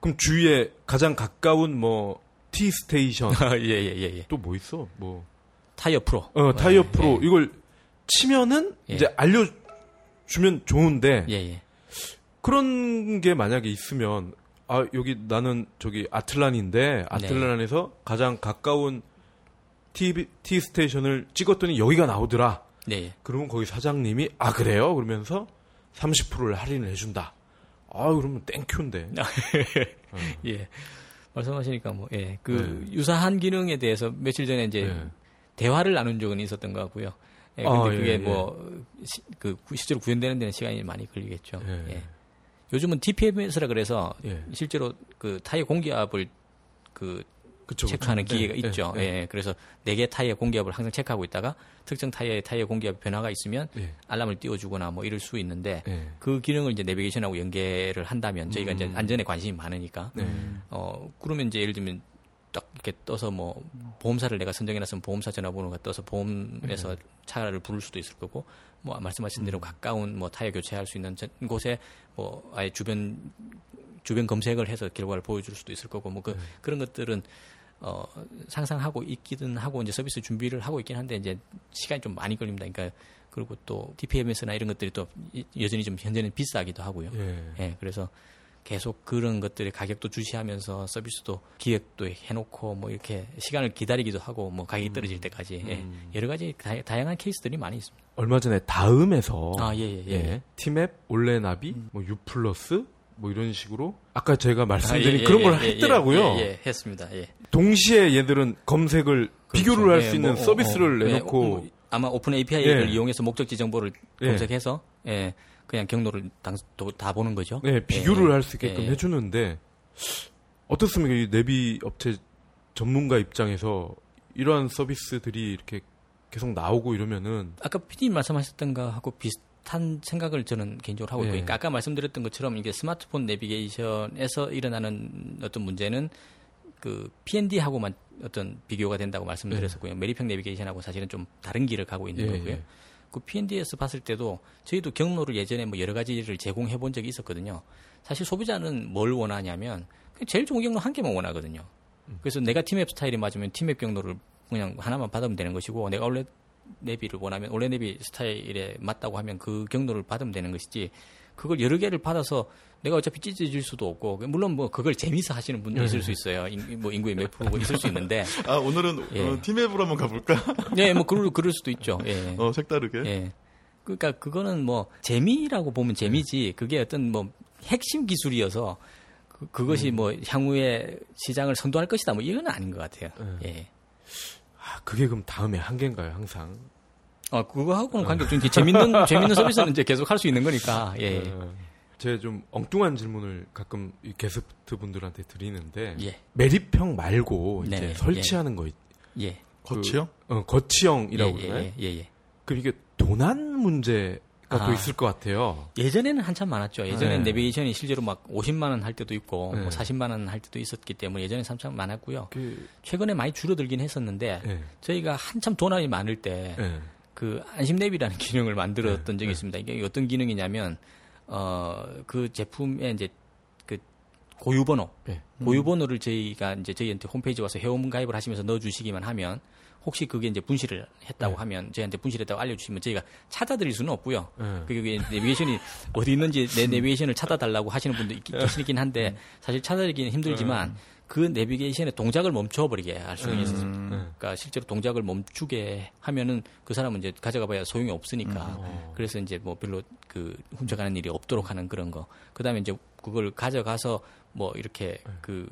그럼 주위에 가장 가까운 뭐 T Station 아, 예, 예, 예, 예. 또 뭐 있어? 뭐 타이어 프로. 어, 타이어 예, 프로 이걸 치면은 예. 이제 알려 주면 좋은데 예, 예. 그런 게 만약에 있으면 아 여기 나는 저기 아틀란인데 아틀란에서 가장 가까운 TV, T 스테이션을 찍었더니 여기가 나오더라. 네, 예. 그러면 거기 사장님이 아 그래요? 그러면서 30%를 할인을 해준다. 아 그러면 땡큐인데. <laughs> 예. 말씀하시니까 뭐, 예. 그 유사한 기능에 대해서 며칠 전에 이제 네. 대화를 나눈 적은 있었던 것 같고요. 예, 근데 아, 예, 그게 예. 뭐, 시, 그, 구- 실제로 구현되는 데는 시간이 많이 걸리겠죠. 예. 예. 요즘은 DPMS라 그래서 예. 실제로 그 타이어 공기압을 그 그쵸, 체크하는 그쵸. 기계가 예, 있죠. 예, 예, 그래서 네 개 타이어 공기압을 항상 체크하고 있다가 특정 타이어의 타이어 공기압 변화가 있으면 예. 알람을 띄워주거나 뭐 이럴 수 있는데 예. 그 기능을 이제 내비게이션하고 연계를 한다면 저희가 음. 이제 안전에 관심이 많으니까 네. 어 그러면 이제 예를 들면 딱 이렇게 떠서 뭐 보험사를 내가 선정해놨으면 보험사 전화번호가 떠서 보험에서 네. 차를 부를 수도 있을 거고 뭐 말씀하신 대로 음. 가까운 뭐 타이어 교체할 수 있는 곳에 뭐 아예 주변 주변 검색을 해서 결과를 보여줄 수도 있을 거고 뭐 그, 네. 그런 것들은 어, 상상하고 있기는 하고 이제 서비스 준비를 하고 있긴 한데 이제 시간이 좀 많이 걸립니다. 그러니까 그리고 또 TPMS나 이런 것들이 또 여전히 좀 현재는 비싸기도 하고요. 예. 예 그래서 계속 그런 것들의 가격도 주시하면서 서비스도 기획도 해놓고 뭐 이렇게 시간을 기다리기도 하고 뭐 가격이 떨어질 음. 때까지 예. 음. 여러 가지 다, 양한 케이스들이 많이 있습니다. 얼마 전에 다음에서 아, 예, 예, 예. 예. 티맵, 올레나비, 음. 뭐 유플러스 뭐 이런 식으로 아까 제가 말씀드린 아, 예, 그런 걸 예, 예, 했더라고요. 예, 했습니다. 동시에 얘들은 검색을 그렇죠. 비교를 할 수 있는 뭐, 서비스를 어, 어, 내놓고 어, 뭐, 아마 오픈 API를 이용해서 목적지 정보를 검색해서 예. 그냥 경로를 당, 다 보는 거죠. 네, 비교를 예, 할수 있게끔 예. 해주는데 어떻습니까? 이 내비 업체 전문가 입장에서 이러한 서비스들이 이렇게 계속 나오고 이러면은 아까 피디님 말씀하셨던 거 하고 비슷한 생각을 저는 개인적으로 하고 예. 있고, 그러니까 아까 말씀드렸던 것처럼 이게 스마트폰 내비게이션에서 일어나는 어떤 문제는 그 P&D하고만 어떤 비교가 된다고 말씀드렸었고요. 네. 메리평 내비게이션하고 사실은 좀 다른 길을 가고 있는 예, 거고요. 예. 그 P&D에서 봤을 때도 저희도 경로를 예전에 뭐 여러 가지를 제공해 본 적이 있었거든요. 사실 소비자는 뭘 원하냐면 제일 좋은 경로 한 개만 원하거든요. 그래서 내가 팀앱 스타일이 맞으면 팀앱 경로를 그냥 하나만 받으면 되는 것이고 내가 원래 내비를 원하면 원래 내비 스타일에 맞다고 하면 그 경로를 받으면 되는 것이지 그걸 여러 개를 받아서 내가 어차피 찢어질 수도 없고 물론 뭐 그걸 재미있어 하시는 분도 있을 수 있어요. 인, 뭐 인구의 몇 프로고 있을 수 있는데. <laughs> 아 오늘은 예. 어, 팀앱으로 한번 가볼까? 네, 뭐 그럴 그럴 수도 있죠. 예. 어 색다르게. 예. 그러니까 그거는 뭐 재미라고 보면 재미지 그게 어떤 뭐 핵심 기술이어서 그, 그것이 음. 뭐 향후에 시장을 선도할 것이다 뭐 이건 아닌 것 같아요. 음. 예. 아 그게 그럼 다음에 한계인가요 항상? 아 그거하고는 관계없죠. 재밌는 <laughs> 재밌는 서비스는 이제 계속 할 수 있는 거니까. 예. 음. 제가 좀 엉뚱한 질문을 가끔 게스트 분들한테 드리는데 예. 매립형 말고 이제 네, 설치하는 예. 거 예. 그, 거치형? 어, 거치형이라고 예, 그러나요? 예, 예, 예. 그럼 이게 도난 문제가 아, 또 있을 것 같아요. 예전에는 한참 많았죠. 예전에는 네. 내비게이션이 실제로 막 50만 원 할 때도 있고 네. 뭐 40만 원 할 때도 있었기 때문에 예전에 한참 많았고요. 그, 최근에 많이 줄어들긴 했었는데 네. 저희가 한참 도난이 많을 때 그 네. 안심 내비라는 <laughs> 기능을 만들었던 네. 적이 네. 있습니다. 이게 어떤 기능이냐면 어, 그 제품의 이제 그 고유번호, 네. 고유번호를 저희가 이제 저희한테 홈페이지 와서 회원 가입을 하시면서 넣어주시기만 하면 혹시 그게 이제 분실을 했다고 네. 하면 저희한테 분실했다고 알려주시면 저희가 찾아드릴 수는 없고요. 네. 그게 내비게이션이 어디 있는지 내 <laughs> 내비게이션을 찾아달라고 하시는 분도 있, 계시긴 한데 네. 사실 찾아드리기는 힘들지만 네. 그 내비게이션의 동작을 멈춰버리게 할 수는 음. 있습니다. 그러니까 실제로 동작을 멈추게 하면은 그 사람은 이제 가져가봐야 소용이 없으니까 음. 그래서 이제 뭐 별로 그 훔쳐가는 일이 없도록 하는 그런 거. 그 다음에 이제 그걸 가져가서 뭐 이렇게 네. 그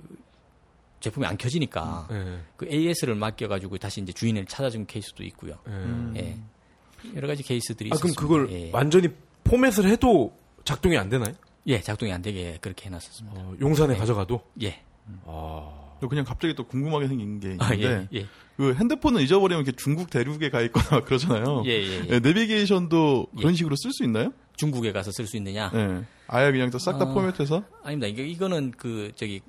제품이 안 켜지니까 네. 그 AS를 맡겨가지고 다시 이제 주인을 찾아준 케이스도 있고요. 네. 예. 여러 가지 케이스들이 아, 있습니다. 그럼 그걸 예. 완전히 포맷을 해도 작동이 안 되나요? 예, 작동이 안 되게 그렇게 해놨었습니다. 어, 용산에 네. 가져가도? 예. 아. 그냥 갑자기 또 궁금하게 생긴 게 아, 있는데 아, 예, 예. 그 핸드폰을 잊어버리면 이렇게 중국 대륙에 가 있거나 그러잖아요. 예, 예, 예. 네, 내비게이션도 그런 예. 식으로 쓸 수 있나요? 중국에 가서 쓸 수 있느냐? 네. 아예 그냥 싹다 아, 포맷해서? 아닙니다. 이게 이거는 그 저기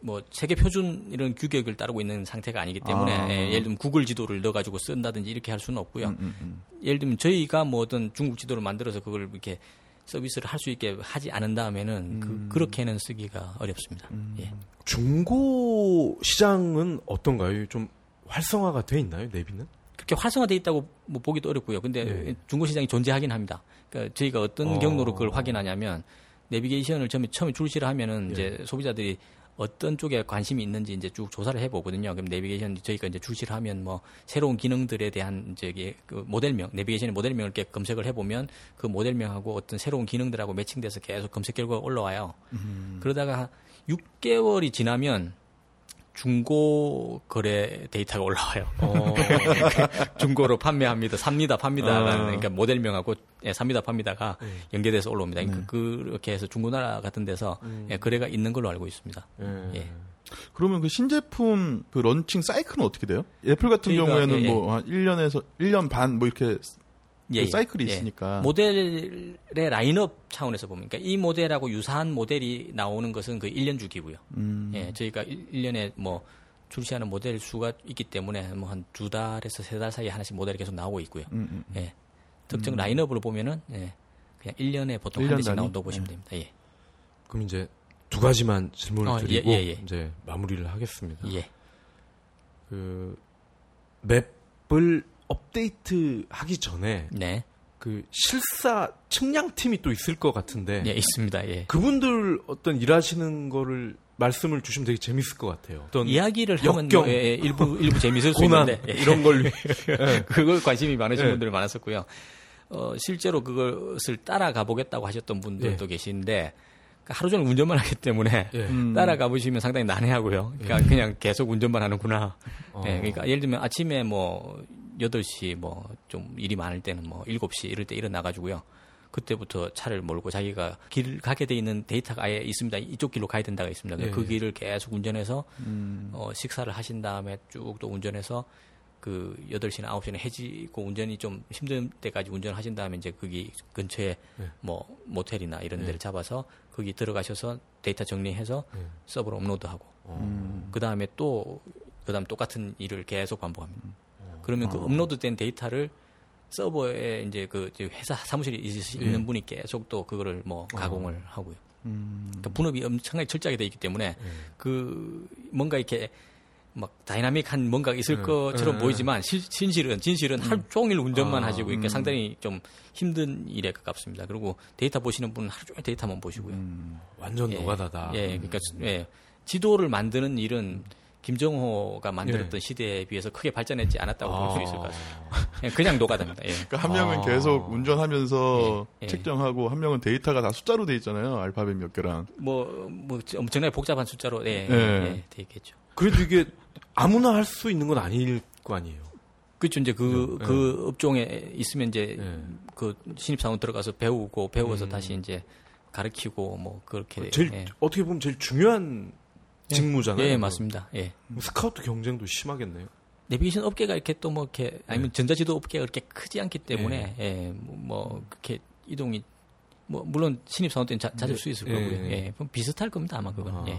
뭐 세계 표준 이런 규격을 따르고 있는 상태가 아니기 때문에 아. 예, 예를 들면 구글 지도를 넣어가지고 쓴다든지 이렇게 할 수는 없고요. 음, 음, 음. 예를 들면 저희가 뭐 어떤 중국 지도를 만들어서 그걸 이렇게 서비스를 할 수 있게 하지 않은 다음에는 그, 음. 그, 그렇게는 쓰기가 어렵습니다. 음. 예. 중고 시장은 어떤가요? 좀 활성화가 돼 있나요, 내비는? 그렇게 활성화돼 있다고 뭐 보기도 어렵고요. 근데 네. 중고 시장이 존재하긴 합니다. 그러니까 저희가 어떤 어. 경로로 그걸 확인하냐면 내비게이션을 처음에 처음에 출시를 하면은 네. 이제 소비자들이 어떤 쪽에 관심이 있는지 이제 쭉 조사를 해보거든요. 그럼 내비게이션 저희가 이제 출시를 하면 뭐 새로운 기능들에 대한 저기 그 모델명, 내비게이션의 모델명을 이렇게 검색을 해보면 그 모델명하고 어떤 새로운 기능들하고 매칭돼서 계속 검색 결과가 올라와요. 음. 그러다가 6개월이 지나면 중고 거래 데이터가 올라와요. 어. <laughs> 중고로 판매합니다, 삽니다, 팝니다. 어. 그러니까 모델명하고 예, 삽니다, 팝니다가 네. 연계돼서 올라옵니다. 그러니까 네. 그렇게 해서 중고나라 같은 데서 음. 예, 거래가 있는 걸로 알고 있습니다. 네. 예. 그러면 그 신제품 그 런칭 사이클은 어떻게 돼요? 애플 같은 그러니까, 경우에는 예, 예. 뭐한 1년에서 1년 반 뭐 이렇게 예, 그 사이클이 예. 있으니까 모델의 라인업 차원에서 보면 그러니까 이 모델하고 유사한 모델이 나오는 것은 그 1년 주기고요. 음. 예, 저희가 1, 년에 뭐 출시하는 모델 수가 있기 때문에 뭐 한 두 달에서 세 달 사이에 하나씩 모델이 계속 나오고 있고요. 음, 음. 예. 특정 라인업으로 보면은 예. 그냥 1년에 보통 1년 한 대씩? 나온다고 보시면 예. 됩니다. 예. 그럼 이제 두 가지만 질문을 어, 예, 드리고 예, 예. 이제 마무리를 하겠습니다. 예. 그 맵을 업데이트 하기 전에 네. 그 실사 측량팀이 또 있을 것 같은데 예, 있습니다. 예. 그분들 어떤 일하시는 거를 말씀을 주시면 되게 재밌을 것 같아요. 어떤 이야기를 하면 역경. 뭐, 예, 예, 일부 <laughs> 일부 재밌을 수 고난 있는데 예, 이런 걸 <laughs> 그걸 관심이 많으신 예. 분들이 많았었고요. 어, 실제로 그것을 따라가 보겠다고 하셨던 분들도 계신데 그러니까 하루 종일 운전만 하기 때문에 예. <laughs> 음. 따라가 보시면 상당히 난해하고요. 그러니까 그냥 계속 운전만 하는구나. 어. 예, 그러니까 예를 들면 아침에 뭐 8시 뭐 좀 일이 많을 때는 뭐 7시 이럴 때 일어나 가지고요. 그때부터 차를 몰고 자기가 길 가게 돼 있는 데이터가 아예 있습니다. 이쪽 길로 가야 된다가 있습니다. 예, 그 예. 길을 계속 운전해서 음. 어, 식사를 하신 다음에 쭉 또 운전해서 그 8시나 9시나 해지고 운전이 좀 힘든 때까지 운전을 하신 다음에 이제 거기 근처에 네. 뭐 모텔이나 이런 네. 데를 잡아서 거기 들어가셔서 데이터 정리해서 네. 서버로 업로드하고 어. 그 다음에 또 그다음 똑같은 일을 계속 반복합니다. 음. 그러면 어. 그 업로드된 데이터를 서버에 이제 그 회사 사무실에 있- 있는 예. 분이 계속 또 그거를 뭐 가공을 하고요. 음. 그러니까 분업이 엄청나게 철저하게 돼 있기 때문에 예. 그 뭔가 이렇게 막 dynamic한 뭔가 있을 네. 것처럼 네. 보이지만 실, 진실은 진실은 하루 종일 운전만 아, 하시고 이렇게 음. 상당히 좀 힘든 일에 가깝습니다. 그리고 데이터 보시는 분은 하루 종일 데이터만 보시고요. 음. 완전 예. 노가다다. 예, 그러니까 예, 지도를 만드는 일은 김정호가 만들었던 예. 시대에 비해서 크게 발전했지 않았다고 볼수 아. 있을 것 같습니다. 그냥, 그냥 노가다입니다. 예. 그러니까 한 명은 아. 계속 운전하면서 예, 예. 측정하고 한 명은 데이터가 다 숫자로 돼 있잖아요. 알파벳 몇 개랑. 뭐, 뭐 엄청나게 복잡한 숫자로 예, 예. 예, 돼 있겠죠. 그래도 이게 아무나 할 수 있는 건 아닐 거 아니에요. 그렇죠. 이제 그, 네. 그 업종에 있으면 이제 예. 그 신입사원 들어가서 배우고 배워서 음. 다시 이제 가르치고 뭐 그렇게 제일 예. 어떻게 보면 제일 중요한 직무잖아요. 예, 맞습니다. 예. 스카우트 경쟁도 심하겠네요. 내비게이션 업계가 이렇게 또 뭐 이렇게 아니면 전자지도 업계가 그렇게 크지 않기 때문에 예, 뭐, 뭐 그렇게 이동이 뭐 물론 신입 사원 때는 자, 잦을 수 있을 예, 거고요. 예. 예. 그럼 비슷할 겁니다 아마 그건. 아, 예.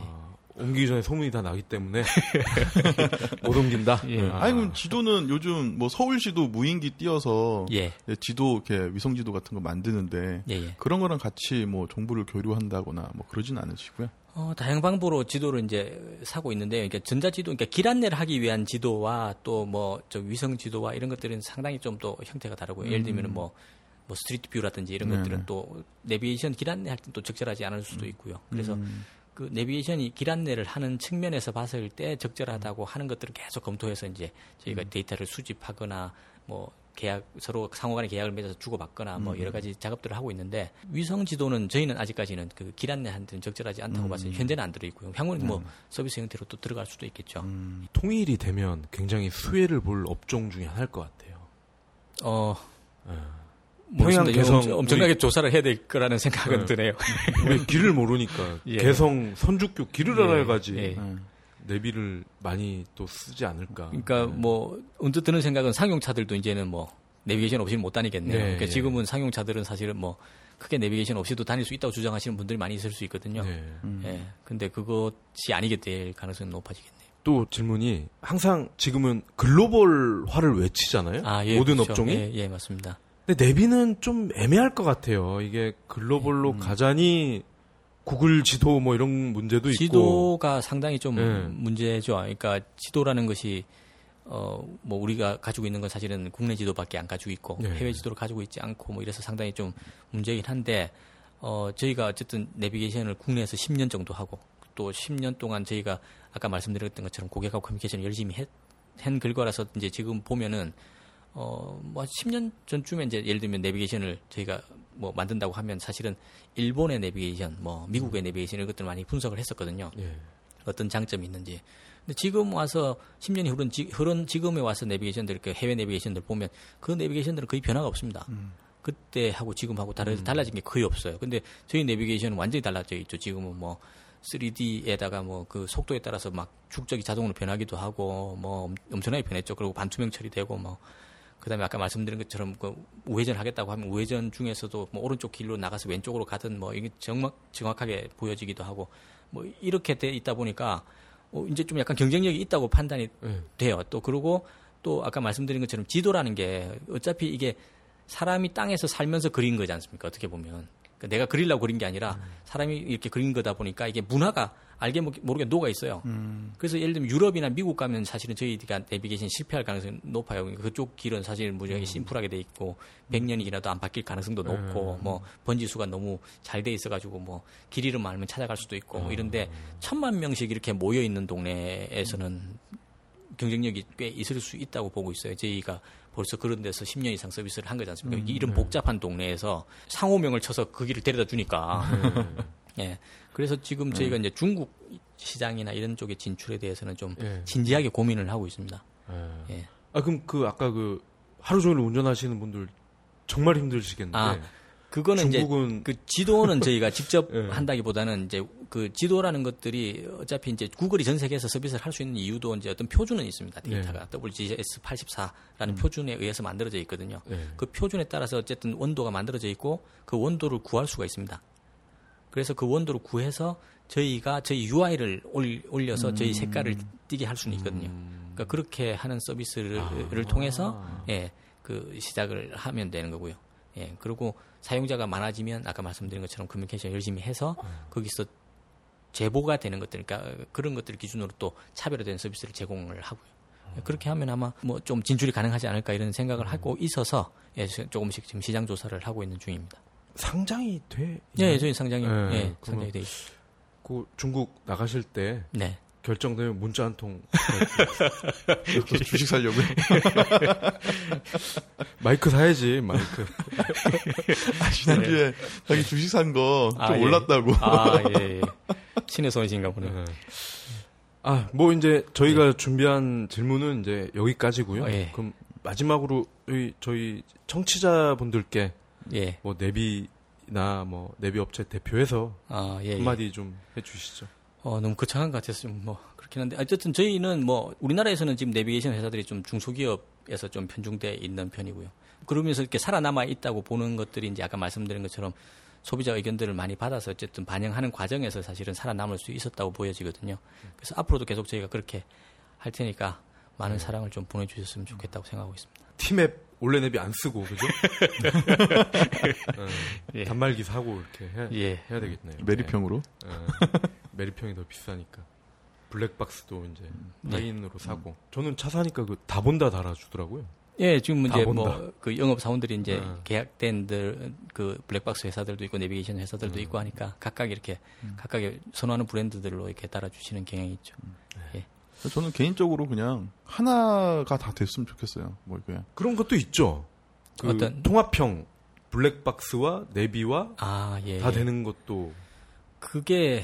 옮기기 전에 소문이 다 나기 때문에 <laughs> 못 옮긴다. 예. 아. 아니 그럼 지도는 요즘 뭐 서울시도 무인기 띄어서 예. 예, 지도 이렇게 위성 지도 같은 거 만드는데 예, 예. 그런 거랑 같이 뭐 정보를 교류한다거나 뭐 그러진 않으시고요. 어, 다양한 방법으로 지도를 이제 사고 있는데요. 그러니까 전자지도, 그러니까 길 안내를 하기 위한 지도와 또 뭐 저 위성 지도와 이런 것들은 상당히 좀 또 형태가 다르고요. 예를 들면 뭐, 뭐 Street View라든지 이런 네네. 것들은 또 내비게이션 길 안내 할때또 적절하지 않을 수도 있고요. 그래서 음. 그 내비게이션이 길 안내를 하는 측면에서 봤을 때 적절하다고 하는 것들을 계속 검토해서 이제 저희가 데이터를 수집하거나 뭐 계약 서로 상호간에 계약을 맺어서 주고받거나 뭐 여러 가지 작업들을 하고 있는데 위성 지도는 저희는 아직까지는 그길 안내한테는 적절하지 않다고 봐서 현재는 안 들어 있고요. 향후는 뭐 서비스 형태로 또 들어갈 수도 있겠죠. 통일이 되면 굉장히 수혜를 볼 업종 중에 하나일 것 같아요. 어 예. 모르겠습니다. 평양 개성 엄청- 엄청나게 조사를 해야 될 거라는 생각은 네. 드네요. 우리 길을 모르니까 <laughs> 예. 개성 선주교 길을 예, 알아야 가지 예. 네. 내비를 많이 또 쓰지 않을까. 그러니까 뭐 언뜻 드는 생각은 상용차들도 이제는 뭐 내비게이션 없이는 못 다니겠네요. 네, 그러니까 예. 지금은 상용차들은 사실은 뭐 크게 내비게이션 없이도 다닐 수 있다고 주장하시는 분들이 많이 있을 수 있거든요. 네. 예. 근데 그것이 아니게 될 가능성이 높아지겠네요. 또 질문이 항상 지금은 글로벌화를 외치잖아요. 아, 예, 모든 그렇죠. 업종이. 예, 예, 맞습니다. 근데 내비는 좀 애매할 것 같아요. 이게 글로벌로 음. 가자니 구글 지도 뭐 이런 문제도 있고. 지도가 상당히 좀 예. 문제죠. 그러니까 지도라는 것이 어 뭐 우리가 가지고 있는 건 사실은 국내 지도밖에 안 가지고 있고 예. 해외 지도를 가지고 있지 않고 뭐 이래서 상당히 좀 문제이긴 한데 어 저희가 어쨌든 내비게이션을 국내에서 10년 정도 하고 또 10년 동안 저희가 아까 말씀드렸던 것처럼 고객하고 커뮤니케이션을 열심히 했, 한 결과라서 이제 지금 보면은 어뭐 10년 전쯤에 이제 예를 들면 내비게이션을 저희가 뭐 만든다고 하면 사실은 일본의 내비게이션, 뭐 미국의 내비게이션 이런 것들 을 많이 분석을 했었거든요. 예. 어떤 장점이 있는지. 근데 지금 와서 10년이 흐른, 지, 흐른 지금에 와서 내비게이션들, 그 해외 내비게이션들 보면 그 내비게이션들은 거의 변화가 없습니다. 그때 하고 지금하고 다르, 달라진 게 거의 없어요. 근데 저희 내비게이션은 완전히 달라져 있죠. 지금은 뭐 3D에다가 뭐 그 속도에 따라서 막 축적이 자동으로 변하기도 하고 뭐 엄- 엄청나게 변했죠. 그리고 반투명 처리되고 뭐 그다음에 아까 말씀드린 것처럼 그 우회전 하겠다고 하면 우회전 중에서도 뭐 오른쪽 길로 나가서 왼쪽으로 가든 뭐 이게 정확 정확하게 보여지기도 하고 뭐 이렇게 돼 있다 보니까 어, 이제 좀 약간 경쟁력이 있다고 판단이 네. 돼요. 또 그리고 또 아까 말씀드린 것처럼 지도라는 게 어차피 이게 사람이 땅에서 살면서 그린 거지 않습니까? 어떻게 보면. 그러니까 내가 그리려고 그린 게 아니라 사람이 이렇게 그린 거다 보니까 이게 문화가 알게 모르게 녹아 있어요. 그래서 예를 들면 유럽이나 미국 가면 사실은 저희가 내비게이션 실패할 가능성이 높아요. 그러니까 그쪽 길은 사실 무지하게 심플하게 돼 있고 100년이 지나도 안 바뀔 가능성도 높고 뭐 번지수가 너무 잘 돼 있어가지고 뭐 길 이름 알면 찾아갈 수도 있고 뭐 이런데 천만 명씩 이렇게 모여 있는 동네에서는 경쟁력이 꽤 있을 수 있다고 보고 있어요. 저희가 벌써 그런 데서 10년 이상 서비스를 한 거지 않습니까? 이런 복잡한 동네에서 상호명을 쳐서 그 길을 데려다 주니까. <laughs> 예. 그래서 지금 저희가 이제 중국 시장이나 이런 쪽의 진출에 대해서는 좀 예. 진지하게 고민을 하고 있습니다. 예. 예. 아 그럼 그 아까 그 하루 종일 운전하시는 분들 정말 힘드시겠는데. 아, 그거는 중국은 이제 그 지도는 <laughs> 저희가 직접 예. 한다기보다는 이제 그 지도라는 것들이 어차피 이제 구글이 전 세계에서 서비스를 할 수 있는 이유도 이제 어떤 표준은 있습니다. 데이터가 WGS 84라는 표준에 의해서 만들어져 있거든요. 예. 그 표준에 따라서 어쨌든 원도가 만들어져 있고 그 원도를 구할 수가 있습니다. 그래서 그 원도를 구해서 저희가 저희 UI를 올려서 저희 색깔을 띄게 할 수는 있거든요. 그러니까 그렇게 하는 서비스를 를 통해서 예, 그 시작을 하면 되는 거고요. 예, 그리고 사용자가 많아지면 아까 말씀드린 것처럼 커뮤니케이션 열심히 해서 거기서 제보가 되는 것들, 그러니까 그런 것들 을 기준으로 또 차별화된 서비스를 제공을 하고요. 예, 그렇게 하면 아마 뭐 좀 진출이 가능하지 않을까 이런 생각을 하고 있어서 예, 조금씩 지금 시장 조사를 하고 있는 중입니다. 상장이 돼. 예, 저희 상장이 예, 예, 상장이 돼 있습니다. 그 중국 나가실 때 네. 결정되면 문자 한 통. 주식 살려고요. <laughs> 마이크 사야지 마이크. <laughs> 지난주에 자기 주식 산 거좀 아, 예. 올랐다고. 아, 예, 예. <laughs> 신의 손이신가 보네. 네. 아, 뭐 이제 저희가 준비한 질문은 이제 여기까지고요. 어, 예. 그럼 마지막으로 저희, 저희 청취자분들께 예. 뭐 내비나 뭐 내비 업체 대표해서 아, 예. 예. 한마디 좀 해주시죠. 어, 너무 거창한 것 같아서 좀 뭐 그렇긴 한데 어쨌든 저희는 뭐 우리나라에서는 지금 내비게이션 회사들이 좀 중소기업에서 좀 편중돼 있는 편이고요. 그러면서 이렇게 살아남아 있다고 보는 것들이 이제 아까 말씀드린 것처럼 소비자 의견들을 많이 받아서 어쨌든 반영하는 과정에서 사실은 살아남을 수 있었다고 보여지거든요. 그래서 앞으로도 계속 저희가 그렇게 할 테니까 많은 사랑을 좀 보내주셨으면 좋겠다고 생각하고 있습니다. 티맵 원래 내비 안 쓰고 그죠? 어, <laughs> 예. 단말기 사고 이렇게 해, 예. 해야 되겠네요. 메리평으로. 어, 메리평이 더 비싸니까. 블랙박스도 이제 네. 타인으로 사고. 저는 차 사니까 그 다 본다 달아주더라고요. 예, 지금 다 이제. 뭐 그 영업 사원들이 이제 네. 계약된들 그 블랙박스 회사들도 있고 내비게이션 회사들도 있고 하니까 각각 이렇게 각각의 선호하는 브랜드들로 이렇게 따라주시는 경향이 있죠. 저는 개인적으로 그냥 하나가 다 됐으면 좋겠어요. 뭐 그냥 그런 것도 있죠. 그 어떤? 통합형 블랙박스와 내비와 아, 예. 다 예. 되는 것도 그게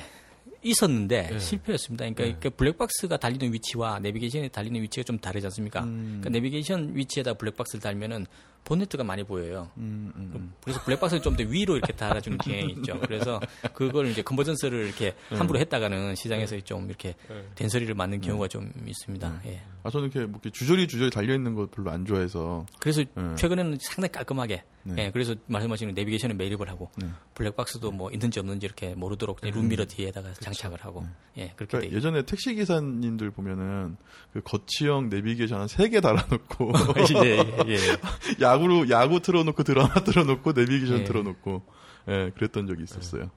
있었는데 네. 실패였습니다. 그러니까, 네. 그러니까 블랙박스가 달리는 위치와 내비게이션이 달리는 위치가 좀 다르지 않습니까? 그러니까 내비게이션 위치에다 블랙박스를 달면은 본네트가 많이 보여요. 음, 음, 음. 그래서 블랙박스를 좀 더 위로 이렇게 달아주는 경향이 있죠. 그래서 그걸 이제 컨버전스를 이렇게 함부로 했다가는 시장에서 좀 이렇게 된소리를 맞는 경우가 좀 있습니다. 예. 아 저는 이렇게 뭐 이렇게 주저리 주저리 달려 있는 거 별로 안 좋아해서 그래서 네. 최근에는 상당히 깔끔하게 네. 예, 그래서 말씀하시는 내비게이션에 매립을 하고 네. 블랙박스도 뭐 있는지 없는지 이렇게 모르도록 그냥 룸미러 뒤에다가 장착을 하고 예 그렇게 돼 그러니까. 예전에 택시 기사님들 보면은 그 거치형 내비게이션 한 세 개 달아놓고 <laughs> 예, 예, 예. <laughs> 야구로 야구 틀어놓고 드라마 <laughs> 틀어놓고 내비게이션 예. 틀어놓고 예 그랬던 적이 있었어요.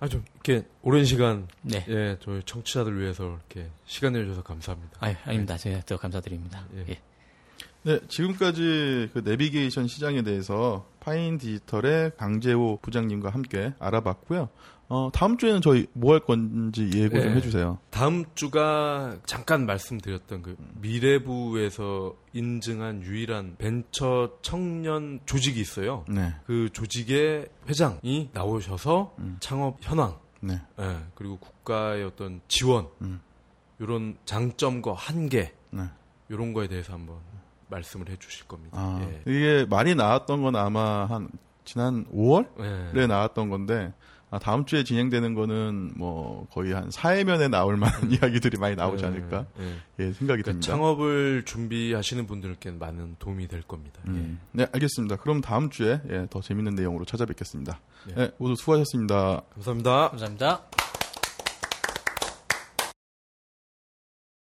아주 이렇게 오랜 시간 네. 예 저희 청취자들 위해서 이렇게 시간 내주셔서 감사합니다. 아유, 아닙니다. 제가 더 감사드립니다. 예. 예. 네, 지금까지 그 내비게이션 시장에 대해서 파인 디지털의 강재호 부장님과 함께 알아봤고요. 어, 다음 주에는 저희 뭐 할 건지 예고 좀 네. 해주세요. 다음 주가 잠깐 말씀드렸던 그 미래부에서 인증한 유일한 벤처 청년 조직이 있어요. 네, 그 조직의 회장이 나오셔서 음. 창업 현황, 네, 예, 그리고 국가의 어떤 지원, 음. 이런 장점과 한계, 네. 이런 거에 대해서 한번 말씀을 해주실 겁니다. 아, 예. 이게 말이 나왔던 건 아마 한 지난 5월에 예. 나왔던 건데 아, 다음 주에 진행되는 거는 뭐 거의 한 사회면에 나올 만한 이야기들이 많이 나오지 예, 않을까 예. 예 생각이 그러니까 듭니다. 창업을 준비하시는 분들께 많은 도움이 될 겁니다. 음. 네, 알겠습니다. 그럼 다음 주에 예, 더 재밌는 내용으로 찾아뵙겠습니다. 네. 네, 모두 수고하셨습니다. 예. 감사합니다. 감사합니다.